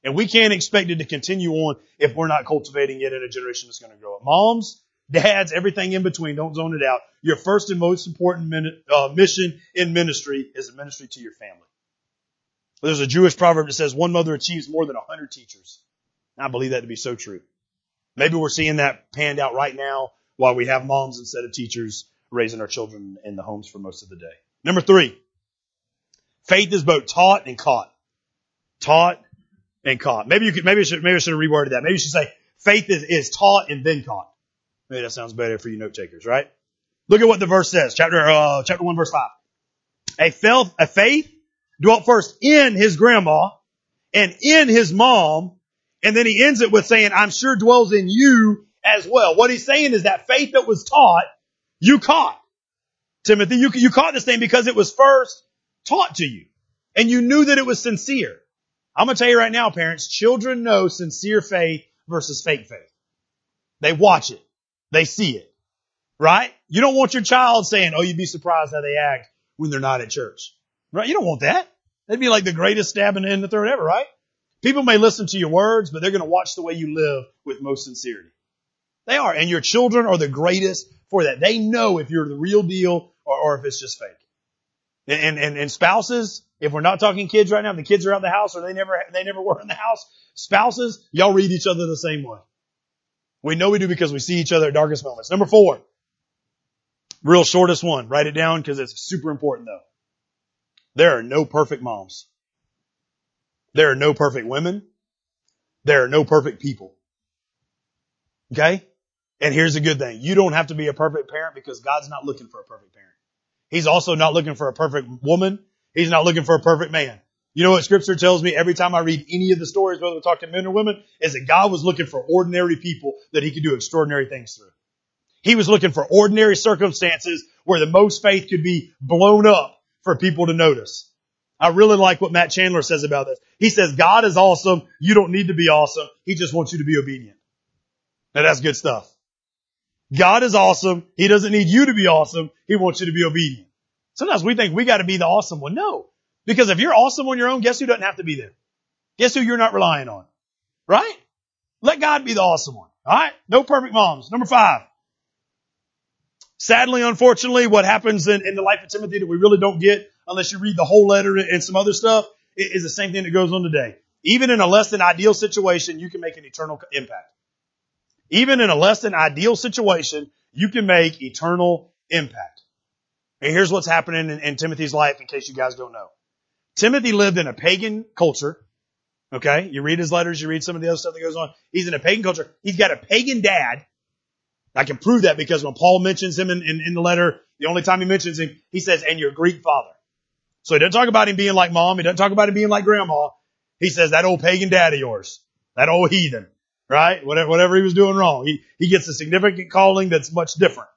And we can't expect it to continue on if we're not cultivating it in a generation that's going to grow up. Moms, dads, everything in between, don't zone it out. Your first and most important uh, mission in ministry is a ministry to your family. There's a Jewish proverb that says one mother achieves more than a hundred teachers. I believe that to be so true. Maybe we're seeing that panned out right now while we have moms instead of teachers raising our children in the homes for most of the day. Number three, Faith is both taught and caught. Taught and caught. Maybe you could, maybe should, maybe I should have reworded that. Maybe you should say faith is, is taught and then caught. Maybe that sounds better for you note takers, right? Look at what the verse says. Chapter, uh, chapter one, verse five. A faith, a faith dwelt first in his grandma and in his mom. And then he ends it with saying, I'm sure dwells in you as well. What he's saying is that faith that was taught, you caught. Timothy, you, you caught this thing because it was first taught to you and you knew that it was sincere. I'm going to tell you right now, parents, children know sincere faith versus fake faith. They watch it. They see it. Right? You don't want your child saying, oh, you'd be surprised how they act when they're not at church. Right? You don't want that. That'd be like the greatest stabbing in the throat ever, right? People may listen to your words, but they're going to watch the way you live with most sincerity. They are. And your children are the greatest for that. They know if you're the real deal or, or if it's just fake. And, and, and spouses, if we're not talking kids right now, the kids are out of the house or they never, they never were in the house. Spouses, y'all read each other the same way. We know we do because we see each other at darkest moments. Number four. Real shortest one. Write it down because it's super important though. There are no perfect moms. There are no perfect women. There are no perfect people. Okay? And here's a good thing. You don't have to be a perfect parent because God's not looking for a perfect parent. He's also not looking for a perfect woman. He's not looking for a perfect man. You know what scripture tells me every time I read any of the stories, whether we talk to men or women, is that God was looking for ordinary people that he could do extraordinary things through. He was looking for ordinary circumstances where the most faith could be blown up for people to notice. I really like what Matt Chandler says about this. He says, God is awesome. You don't need to be awesome. He just wants you to be obedient. Now that's good stuff. God is awesome. He doesn't need you to be awesome. He wants you to be obedient. Sometimes we think we got to be the awesome one. No. Because if you're awesome on your own, guess who doesn't have to be there? Guess who you're not relying on? Right? Let God be the awesome one. Alright? No perfect moms. Number five. Sadly, unfortunately, what happens in, in the life of Timothy that we really don't get unless you read the whole letter and some other stuff is the same thing that goes on today. Even in a less than ideal situation, you can make an eternal impact. Even in a less than ideal situation, you can make eternal impact. And here's what's happening in, in Timothy's life in case you guys don't know. Timothy lived in a pagan culture. Okay. You read his letters, you read some of the other stuff that goes on. He's in a pagan culture. He's got a pagan dad. I can prove that because when Paul mentions him in, in, in the letter, the only time he mentions him, he says, and your Greek father. So he doesn't talk about him being like mom. He doesn't talk about him being like grandma. He says that old pagan dad of yours, that old heathen, right? Whatever, whatever he was doing wrong. He, he gets a significant calling that's much different.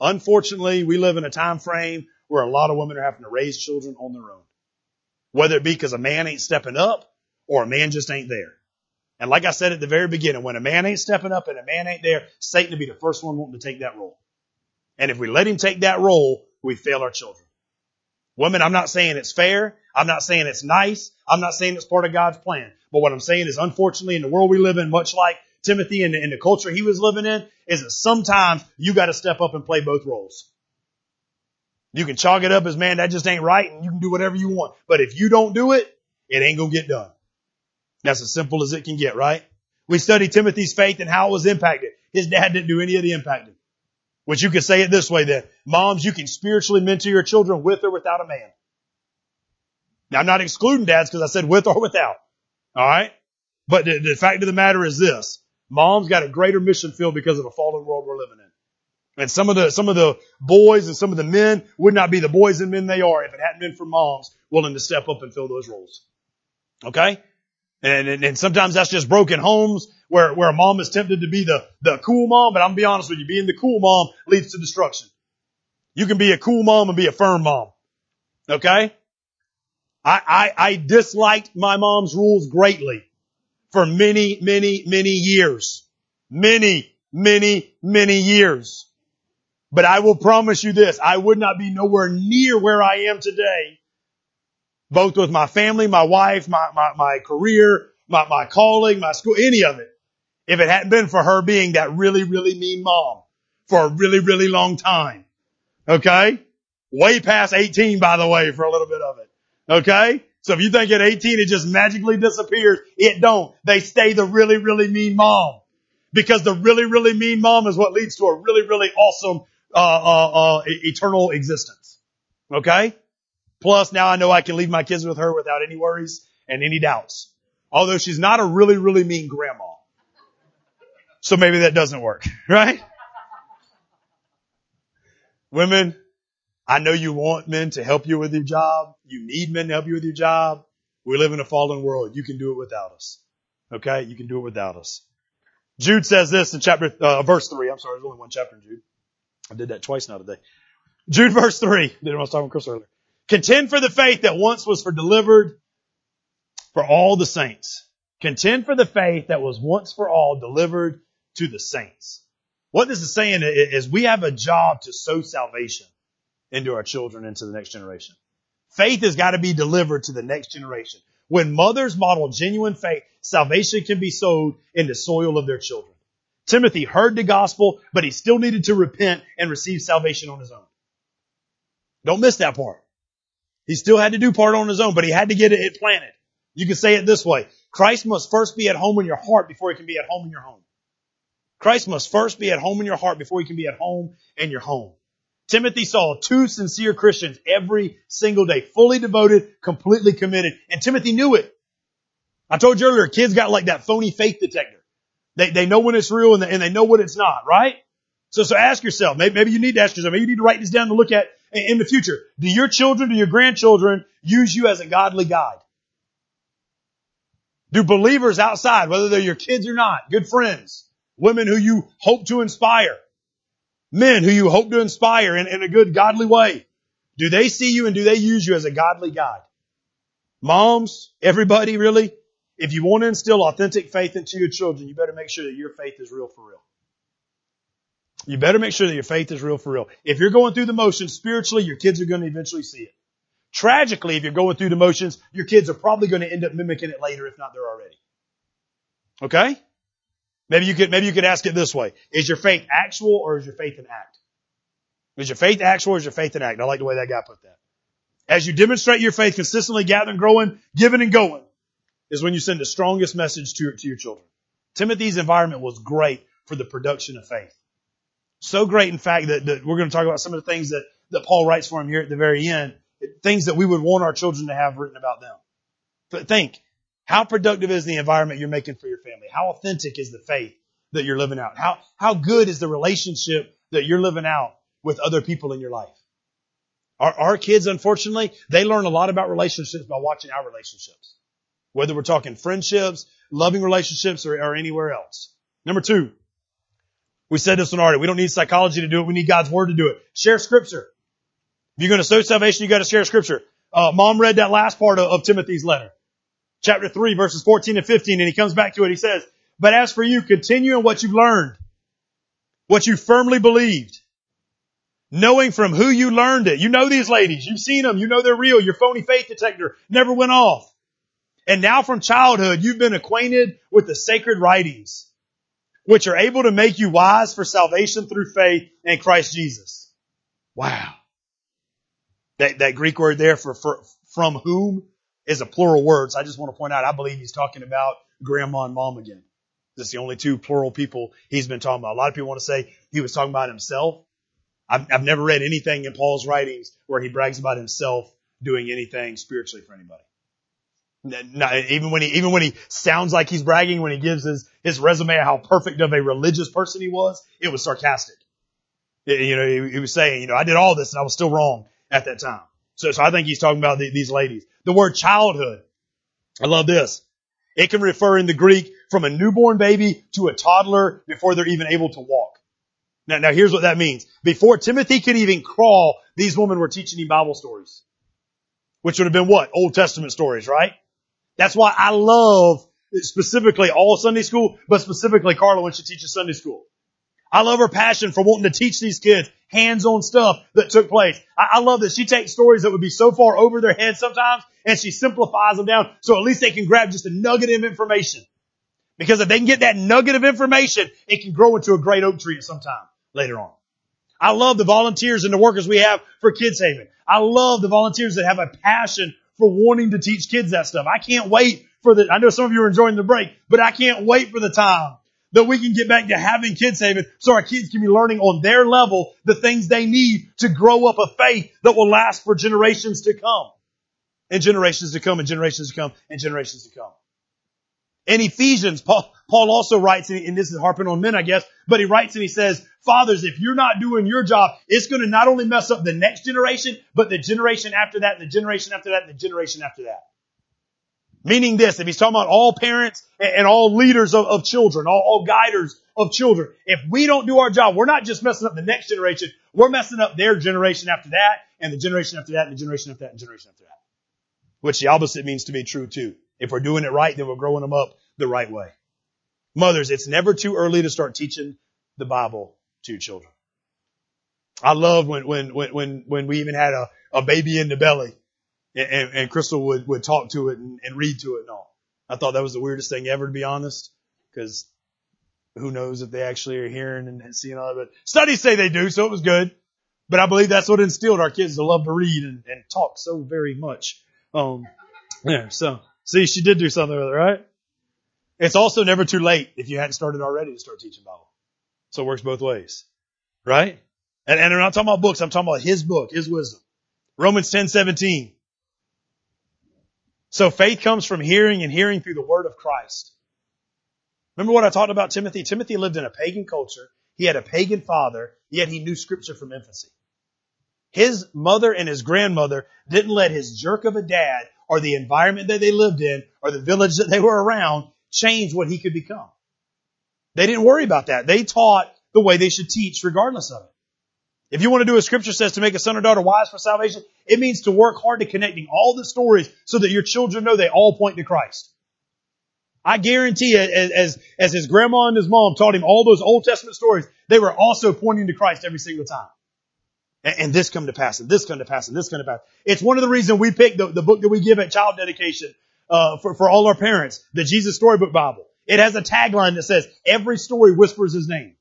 Unfortunately, we live in a time frame where a lot of women are having to raise children on their own. Whether it be because a man ain't stepping up or a man just ain't there. And like I said at the very beginning, when a man ain't stepping up and a man ain't there, Satan will be the first one wanting to take that role. And if we let him take that role, we fail our children. Women, I'm not saying it's fair. I'm not saying it's nice. I'm not saying it's part of God's plan. But what I'm saying is, unfortunately, in the world we live in, much like Timothy and, and the culture he was living in, is that sometimes you got to step up and play both roles. You can chalk it up as, man, that just ain't right, and you can do whatever you want. But if you don't do it, it ain't gonna get done. That's as simple as it can get, right? We studied Timothy's faith and how it was impacted. His dad didn't do any of the impacting. Which you could say it this way then. Moms, you can spiritually mentor your children with or without a man. Now I'm not excluding dads because I said with or without. Alright? But the, the fact of the matter is this. Mom's got a greater mission field because of the fallen world we're living in. And some of the, some of the boys and some of the men would not be the boys and men they are if it hadn't been for moms willing to step up and fill those roles. Okay? And, and, and, sometimes that's just broken homes where, where a mom is tempted to be the, the cool mom, but I'm gonna be honest with you, being the cool mom leads to destruction. You can be a cool mom and be a firm mom. Okay? I, I, I disliked my mom's rules greatly for many, many, many years. Many, many, many years. But I will promise you this, I would not be nowhere near where I am today both with my family, my wife, my, my, my career, my, my calling, my school, any of it. If it hadn't been for her being that really, really mean mom for a really, really long time. Okay? Way past 18, by the way, for a little bit of it. Okay? So if you think at 18 it just magically disappears, it don't. They stay the really, really mean mom. Because the really, really mean mom is what leads to a really, really awesome, uh, uh, uh, eternal existence. Okay? Plus now I know I can leave my kids with her without any worries and any doubts. Although she's not a really, really mean grandma. So maybe that doesn't work, *laughs* right? Women, I know you want men to help you with your job. You need men to help you with your job. We live in a fallen world. You can do it without us. Okay? You can do it without us. Jude says this in chapter, uh, verse three. I'm sorry, there's only one chapter in Jude. I did that twice now today. Jude verse three. Did I was talking with Chris earlier. Contend for the faith that once was for delivered for all the saints. Contend for the faith that was once for all delivered to the saints. What this is saying is we have a job to sow salvation into our children, into the next generation. Faith has got to be delivered to the next generation. When mothers model genuine faith, salvation can be sowed in the soil of their children. Timothy heard the gospel, but he still needed to repent and receive salvation on his own. Don't miss that part. He still had to do part on his own, but he had to get it planted. You can say it this way. Christ must first be at home in your heart before he can be at home in your home. Christ must first be at home in your heart before he can be at home in your home. Timothy saw two sincere Christians every single day, fully devoted, completely committed, and Timothy knew it. I told you earlier, kids got like that phony faith detector. They, they know when it's real and they, and they know when it's not, right? So, so ask yourself, maybe, maybe you need to ask yourself, maybe you need to write this down to look at in the future. Do your children, do your grandchildren use you as a godly guide? Do believers outside, whether they're your kids or not, good friends, women who you hope to inspire, men who you hope to inspire in, in a good godly way, do they see you and do they use you as a godly guide? Moms, everybody really, if you want to instill authentic faith into your children, you better make sure that your faith is real for real. You better make sure that your faith is real for real. If you're going through the motions spiritually, your kids are going to eventually see it. Tragically, if you're going through the motions, your kids are probably going to end up mimicking it later, if not they're already. Okay? Maybe you could, maybe you could ask it this way. Is your faith actual or is your faith an act? Is your faith actual or is your faith an act? I like the way that guy put that. As you demonstrate your faith consistently, gathering, growing, giving and going is when you send the strongest message to your, to your children. Timothy's environment was great for the production of faith. So great, in fact, that, that we're going to talk about some of the things that, that Paul writes for him here at the very end things that we would want our children to have written about them. But think, how productive is the environment you're making for your family? How authentic is the faith that you're living out? How, how good is the relationship that you're living out with other people in your life? Our, our kids, unfortunately, they learn a lot about relationships by watching our relationships. Whether we're talking friendships, loving relationships, or, or anywhere else. Number two, we said this one already. We don't need psychology to do it. We need God's word to do it. Share scripture. If you're going to sow salvation, you got to share scripture. Uh, mom read that last part of, of Timothy's letter. Chapter 3 verses 14 and 15 and he comes back to it. He says, but as for you, continue in what you've learned, what you firmly believed, knowing from who you learned it. You know these ladies. You've seen them. You know they're real. Your phony faith detector never went off. And now from childhood, you've been acquainted with the sacred writings, which are able to make you wise for salvation through faith in Christ Jesus. Wow. That, that Greek word there for, for from whom is a plural word. So I just want to point out, I believe he's talking about grandma and mom again. That's the only two plural people he's been talking about. A lot of people want to say he was talking about himself. I've, I've never read anything in Paul's writings where he brags about himself doing anything spiritually for anybody. Not, even when he, even when he sounds like he's bragging, when he gives his, his resume how perfect of a religious person he was, it was sarcastic. You know, he, he was saying, you know, I did all this and I was still wrong at that time. So, so I think he's talking about the, these ladies. The word childhood. I love this. It can refer in the Greek from a newborn baby to a toddler before they're even able to walk. Now, now here's what that means. Before Timothy could even crawl, these women were teaching him Bible stories. Which would have been what? Old Testament stories, right? That's why I love specifically all Sunday school, but specifically Carla when she teaches Sunday school. I love her passion for wanting to teach these kids hands-on stuff that took place. I, I, love that she takes stories that would be so far over their heads sometimes and she simplifies them down so at least they can grab just a nugget of information. Because if they can get that nugget of information, it can grow into a great oak tree at some time later on. I love the volunteers and the workers we have for Kids Haven. I love the volunteers that have a passion for wanting to teach kids that stuff. I can't wait for the, I know some of you are enjoying the break, but I can't wait for the time that we can get back to having Kids Haven so our kids can be learning on their level the things they need to grow up a faith that will last for generations to come. And generations to come and generations to come and generations to come. In Ephesians, Paul, Paul also writes, and this is harping on men, I guess, but he writes and he says, fathers, if you're not doing your job, it's going to not only mess up the next generation, but the generation after that, and the generation after that, and the generation after that. Meaning this, if he's talking about all parents and all leaders of, of children, all, all guiders of children, if we don't do our job, we're not just messing up the next generation, we're messing up their generation after that, and the generation after that, and the generation after that, and the generation after that. Which the opposite means to be true too. If we're doing it right, then we're growing them up the right way. Mothers, it's never too early to start teaching the Bible to your children. I love when, when, when, when, when we even had a, a baby in the belly and, and Crystal would, would talk to it and, and read to it and all. I thought that was the weirdest thing ever, to be honest, because who knows if they actually are hearing and, and seeing all of it. Studies say they do, so it was good. But I believe that's what instilled our kids to love to read and, and talk so very much. Um, yeah, so see, she did do something with it, right? It's also never too late if you hadn't started already to start teaching Bible. So it works both ways, right? And, and I'm not talking about books. I'm talking about his book, his wisdom. Romans 10, 17. So faith comes from hearing and hearing through the word of Christ. Remember what I talked about Timothy? Timothy lived in a pagan culture. He had a pagan father, yet he knew scripture from infancy. His mother and his grandmother didn't let his jerk of a dad or the environment that they lived in or the village that they were around change what he could become. They didn't worry about that. They taught the way they should teach regardless of it. If you want to do a scripture says to make a son or daughter wise for salvation, it means to work hard to connecting all the stories so that your children know they all point to Christ. I guarantee as, as, as his grandma and his mom taught him all those Old Testament stories, they were also pointing to Christ every single time. And, and this come to pass, and this come to pass, and this come to pass. It's one of the reasons we picked the, the book that we give at child dedication uh, for, for all our parents, the Jesus Storybook Bible. It has a tagline that says, every story whispers his name.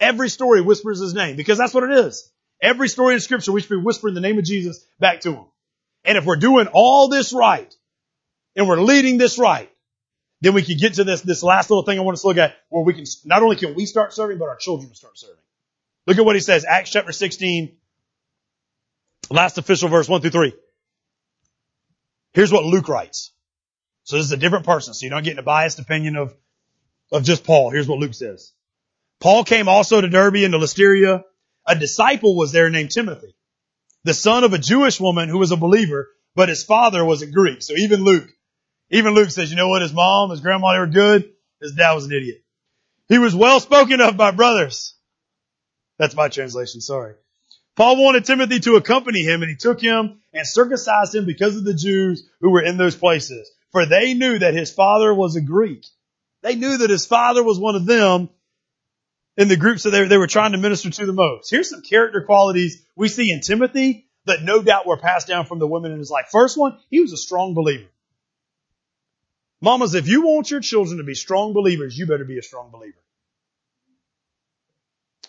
Every story whispers his name because that's what it is. Every story in scripture, we should be whispering the name of Jesus back to him. And if we're doing all this right and we're leading this right, then we can get to this, this last little thing I want us to look at where we can, not only can we start serving, but our children will start serving. Look at what he says, Acts chapter 16, last official verse 1 through 3. Here's what Luke writes. So this is a different person, so you're not getting a biased opinion of, of just Paul. Here's what Luke says. Paul came also to Derbe and to Lystra. A disciple was there named Timothy, the son of a Jewish woman who was a believer, but his father was a Greek. So even Luke, even Luke says, you know what? His mom, his grandma, they were good. His dad was an idiot. He was well spoken of by brothers. That's my translation. Sorry. Paul wanted Timothy to accompany him and he took him and circumcised him because of the Jews who were in those places. For they knew that his father was a Greek. They knew that his father was one of them in the groups that they, they were trying to minister to the most. Here's some character qualities we see in Timothy that no doubt were passed down from the women in his life. First one, he was a strong believer. Mamas, if you want your children to be strong believers, you better be a strong believer.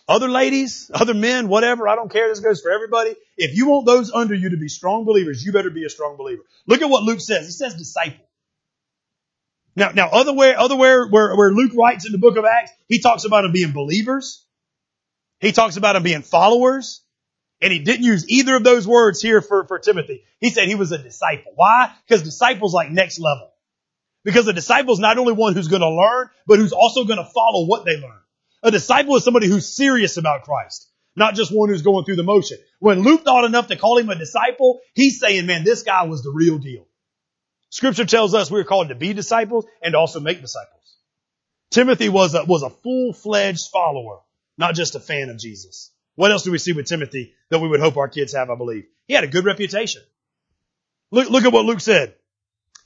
Other ladies, other men, whatever, I don't care. This goes for everybody. If you want those under you to be strong believers, you better be a strong believer. Look at what Luke says. He says disciple. Now, now, other where, other where, where, where Luke writes in the book of Acts, he talks about them being believers. He talks about them being followers. And he didn't use either of those words here for, for Timothy. He said he was a disciple. Why? Because disciples like next level. Because a disciple is not only one who's going to learn, but who's also going to follow what they learn. A disciple is somebody who's serious about Christ, not just one who's going through the motion. When Luke thought enough to call him a disciple, he's saying, man, this guy was the real deal. Scripture tells us we're called to be disciples and also make disciples. Timothy was a, was a full-fledged follower, not just a fan of Jesus. What else do we see with Timothy that we would hope our kids have, I believe? He had a good reputation. Look, look at what Luke said.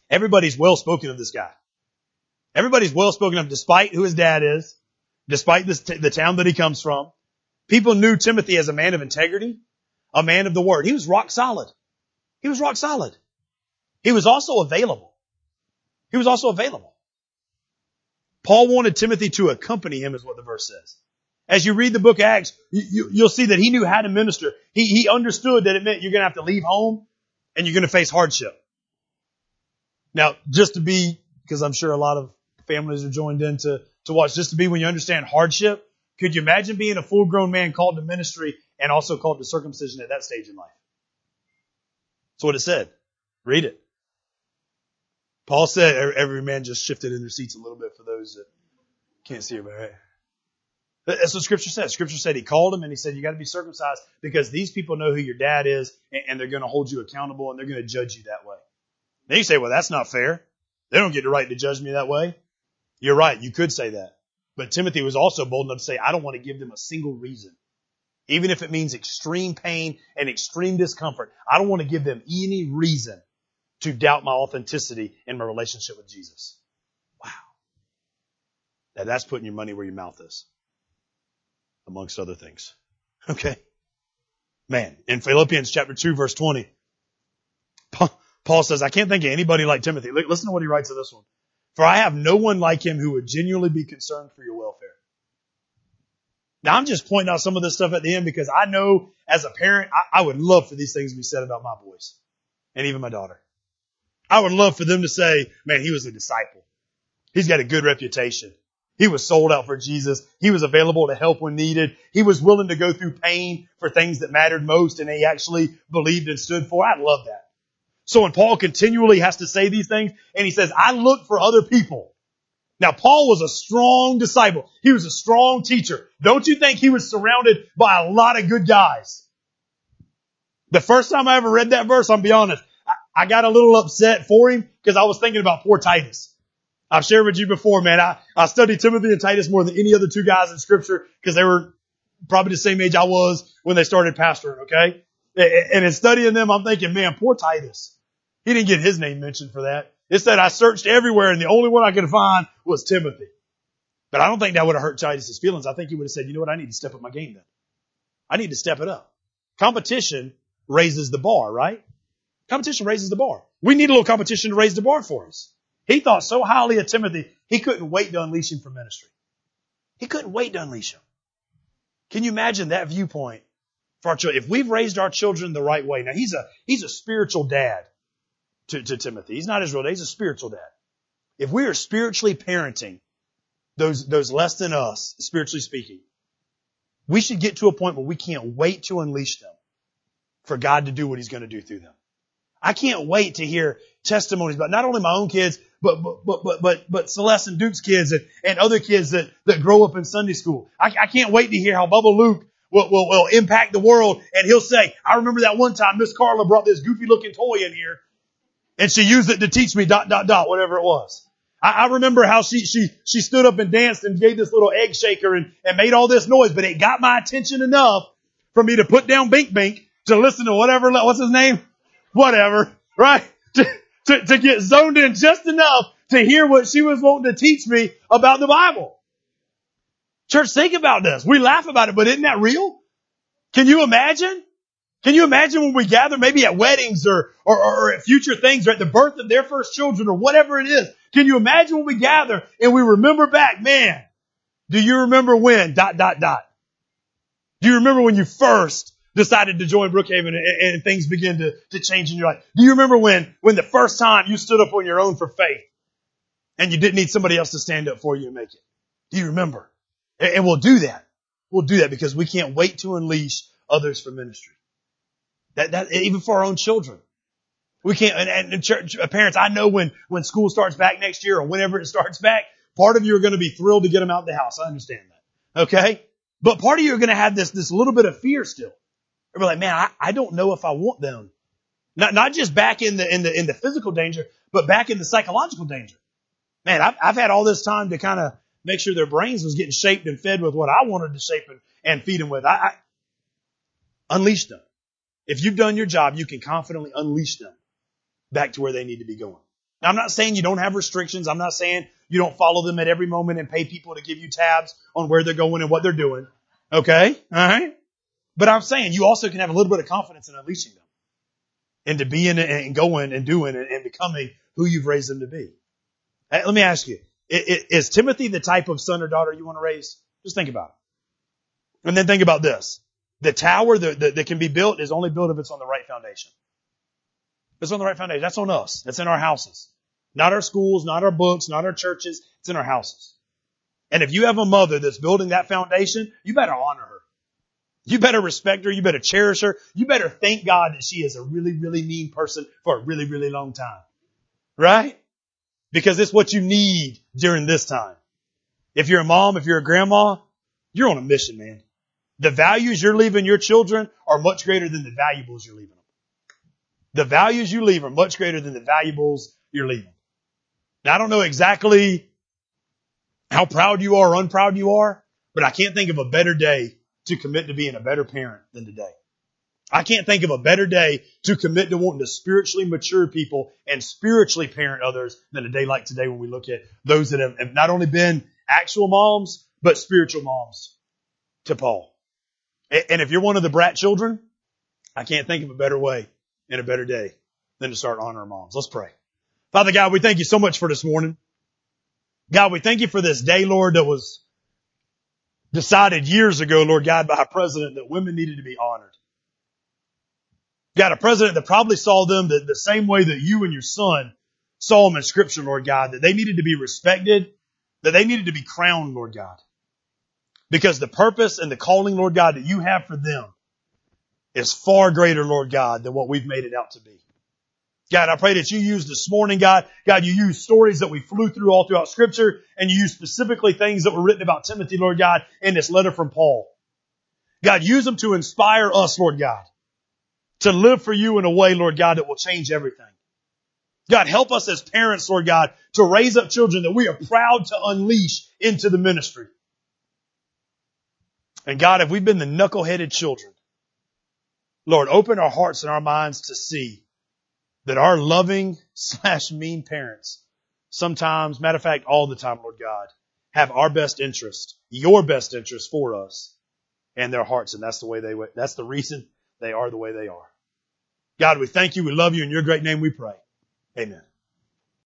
Everybody's well spoken of this guy. Everybody's well spoken of despite who his dad is, despite this, the town that he comes from. People knew Timothy as a man of integrity, a man of the word. He was rock solid. He was rock solid. He was also available. He was also available. Paul wanted Timothy to accompany him is what the verse says. As you read the book of Acts, you, will see that he knew how to minister. He, he understood that it meant you're going to have to leave home and you're going to face hardship. Now, just to be, because I'm sure a lot of families are joined in to, to watch, just to be when you understand hardship, could you imagine being a full grown man called to ministry and also called to circumcision at that stage in life? That's what it said. Read it. Paul said every man just shifted in their seats a little bit for those that can't see it, right? That's what scripture says. Scripture said he called him and he said, you got to be circumcised because these people know who your dad is and they're going to hold you accountable and they're going to judge you that way. Then you say, well, that's not fair. They don't get the right to judge me that way. You're right. You could say that. But Timothy was also bold enough to say, I don't want to give them a single reason. Even if it means extreme pain and extreme discomfort, I don't want to give them any reason to doubt my authenticity in my relationship with Jesus. Wow. Now that's putting your money where your mouth is. Amongst other things. Okay. Man, in Philippians chapter 2 verse 20, Paul says, I can't think of anybody like Timothy. Listen to what he writes in this one. For I have no one like him who would genuinely be concerned for your welfare. Now I'm just pointing out some of this stuff at the end because I know as a parent, I, I would love for these things to be said about my boys and even my daughter. I would love for them to say, man, he was a disciple. He's got a good reputation. He was sold out for Jesus. He was available to help when needed. He was willing to go through pain for things that mattered most and he actually believed and stood for. I love that. So when Paul continually has to say these things and he says, I look for other people. Now, Paul was a strong disciple. He was a strong teacher. Don't you think he was surrounded by a lot of good guys? The first time I ever read that verse, I'm be honest, I, got a little upset for him because I was thinking about poor Titus. I've shared with you before, man. I, I studied Timothy and Titus more than any other two guys in scripture because they were probably the same age I was when they started pastoring, okay? And in studying them, I'm thinking, man, poor Titus. He didn't get his name mentioned for that. It said I searched everywhere and the only one I could find was Timothy. But I don't think that would have hurt Titus's feelings. I think he would have said, you know what? I need to step up my game then. I need to step it up. Competition raises the bar, right? Competition raises the bar. We need a little competition to raise the bar for us. He thought so highly of Timothy, he couldn't wait to unleash him for ministry. He couldn't wait to unleash him. Can you imagine that viewpoint for our children? If we've raised our children the right way, now he's a, he's a spiritual dad to, to Timothy. He's not his real dad. He's a spiritual dad. If we are spiritually parenting those, those less than us, spiritually speaking, we should get to a point where we can't wait to unleash them for God to do what he's going to do through them. I can't wait to hear testimonies about not only my own kids, but, but, but, but, but, Celeste and Duke's kids and, and other kids that, that grow up in Sunday school. I, I can't wait to hear how Bubba Luke will, will, will impact the world and he'll say, I remember that one time Miss Carla brought this goofy looking toy in here and she used it to teach me dot, dot, dot, whatever it was. I, I remember how she, she, she stood up and danced and gave this little egg shaker and, and made all this noise, but it got my attention enough for me to put down Bink Bink to listen to whatever, what's his name? Whatever, right? *laughs* To, to, to get zoned in just enough to hear what she was wanting to teach me about the Bible. Church, think about this. We laugh about it, but isn't that real? Can you imagine? Can you imagine when we gather maybe at weddings or, or, or, at future things or at the birth of their first children or whatever it is? Can you imagine when we gather and we remember back, man, do you remember when dot, dot, dot? Do you remember when you first decided to join Brookhaven and, and things begin to, to change in your life? Do you remember when, when the first time you stood up on your own for faith and you didn't need somebody else to stand up for you and make it? Do you remember? And, and we'll do that. We'll do that because we can't wait to unleash others for ministry. That, that, even for our own children. We can't, and, and church, uh, parents, I know when, when school starts back next year or whenever it starts back, part of you are going to be thrilled to get them out of the house. I understand that. Okay? But part of you are going to have this, this little bit of fear still. You're like, man, I, I don't know if I want them. Not, not just back in the, in the, in the physical danger, but back in the psychological danger. Man, I've, I've had all this time to kind of make sure their brains was getting shaped and fed with what I wanted to shape and, and feed them with. I, I unleash them. If you've done your job, you can confidently unleash them back to where they need to be going. Now, I'm not saying you don't have restrictions. I'm not saying you don't follow them at every moment and pay people to give you tabs on where they're going and what they're doing. Okay? Alright? But I'm saying you also can have a little bit of confidence in unleashing them into being and going and doing and becoming who you've raised them to be. Hey, let me ask you, is Timothy the type of son or daughter you want to raise? Just think about it. And then think about this. The tower that, that, that can be built is only built if it's on the right foundation. It's on the right foundation. That's on us. That's in our houses. Not our schools, not our books, not our churches. It's in our houses. And if you have a mother that's building that foundation, you better honor her. You better respect her. You better cherish her. You better thank God that she is a really, really mean person for a really, really long time. Right? Because it's what you need during this time. If you're a mom, if you're a grandma, you're on a mission, man. The values you're leaving your children are much greater than the valuables you're leaving them. The values you leave are much greater than the valuables you're leaving. Now I don't know exactly how proud you are or unproud you are, but I can't think of a better day to commit to being a better parent than today. I can't think of a better day to commit to wanting to spiritually mature people and spiritually parent others than a day like today when we look at those that have not only been actual moms, but spiritual moms to Paul. And if you're one of the brat children, I can't think of a better way and a better day than to start honoring moms. Let's pray. Father God, we thank you so much for this morning. God, we thank you for this day, Lord, that was decided years ago, Lord God, by a president that women needed to be honored. Got a president that probably saw them the, the same way that you and your son saw them in scripture, Lord God, that they needed to be respected, that they needed to be crowned, Lord God. Because the purpose and the calling, Lord God, that you have for them is far greater, Lord God, than what we've made it out to be. God, I pray that you use this morning, God. God, you use stories that we flew through all throughout scripture and you use specifically things that were written about Timothy, Lord God, in this letter from Paul. God, use them to inspire us, Lord God, to live for you in a way, Lord God, that will change everything. God, help us as parents, Lord God, to raise up children that we are proud to unleash into the ministry. And God, if we've been the knuckleheaded children, Lord, open our hearts and our minds to see that our loving *laughs* slash mean parents, sometimes, matter of fact, all the time, Lord God, have our best interest, your best interest for us and their hearts. And that's the way they, that's the reason they are the way they are. God, we thank you. We love you. In your great name we pray. Amen.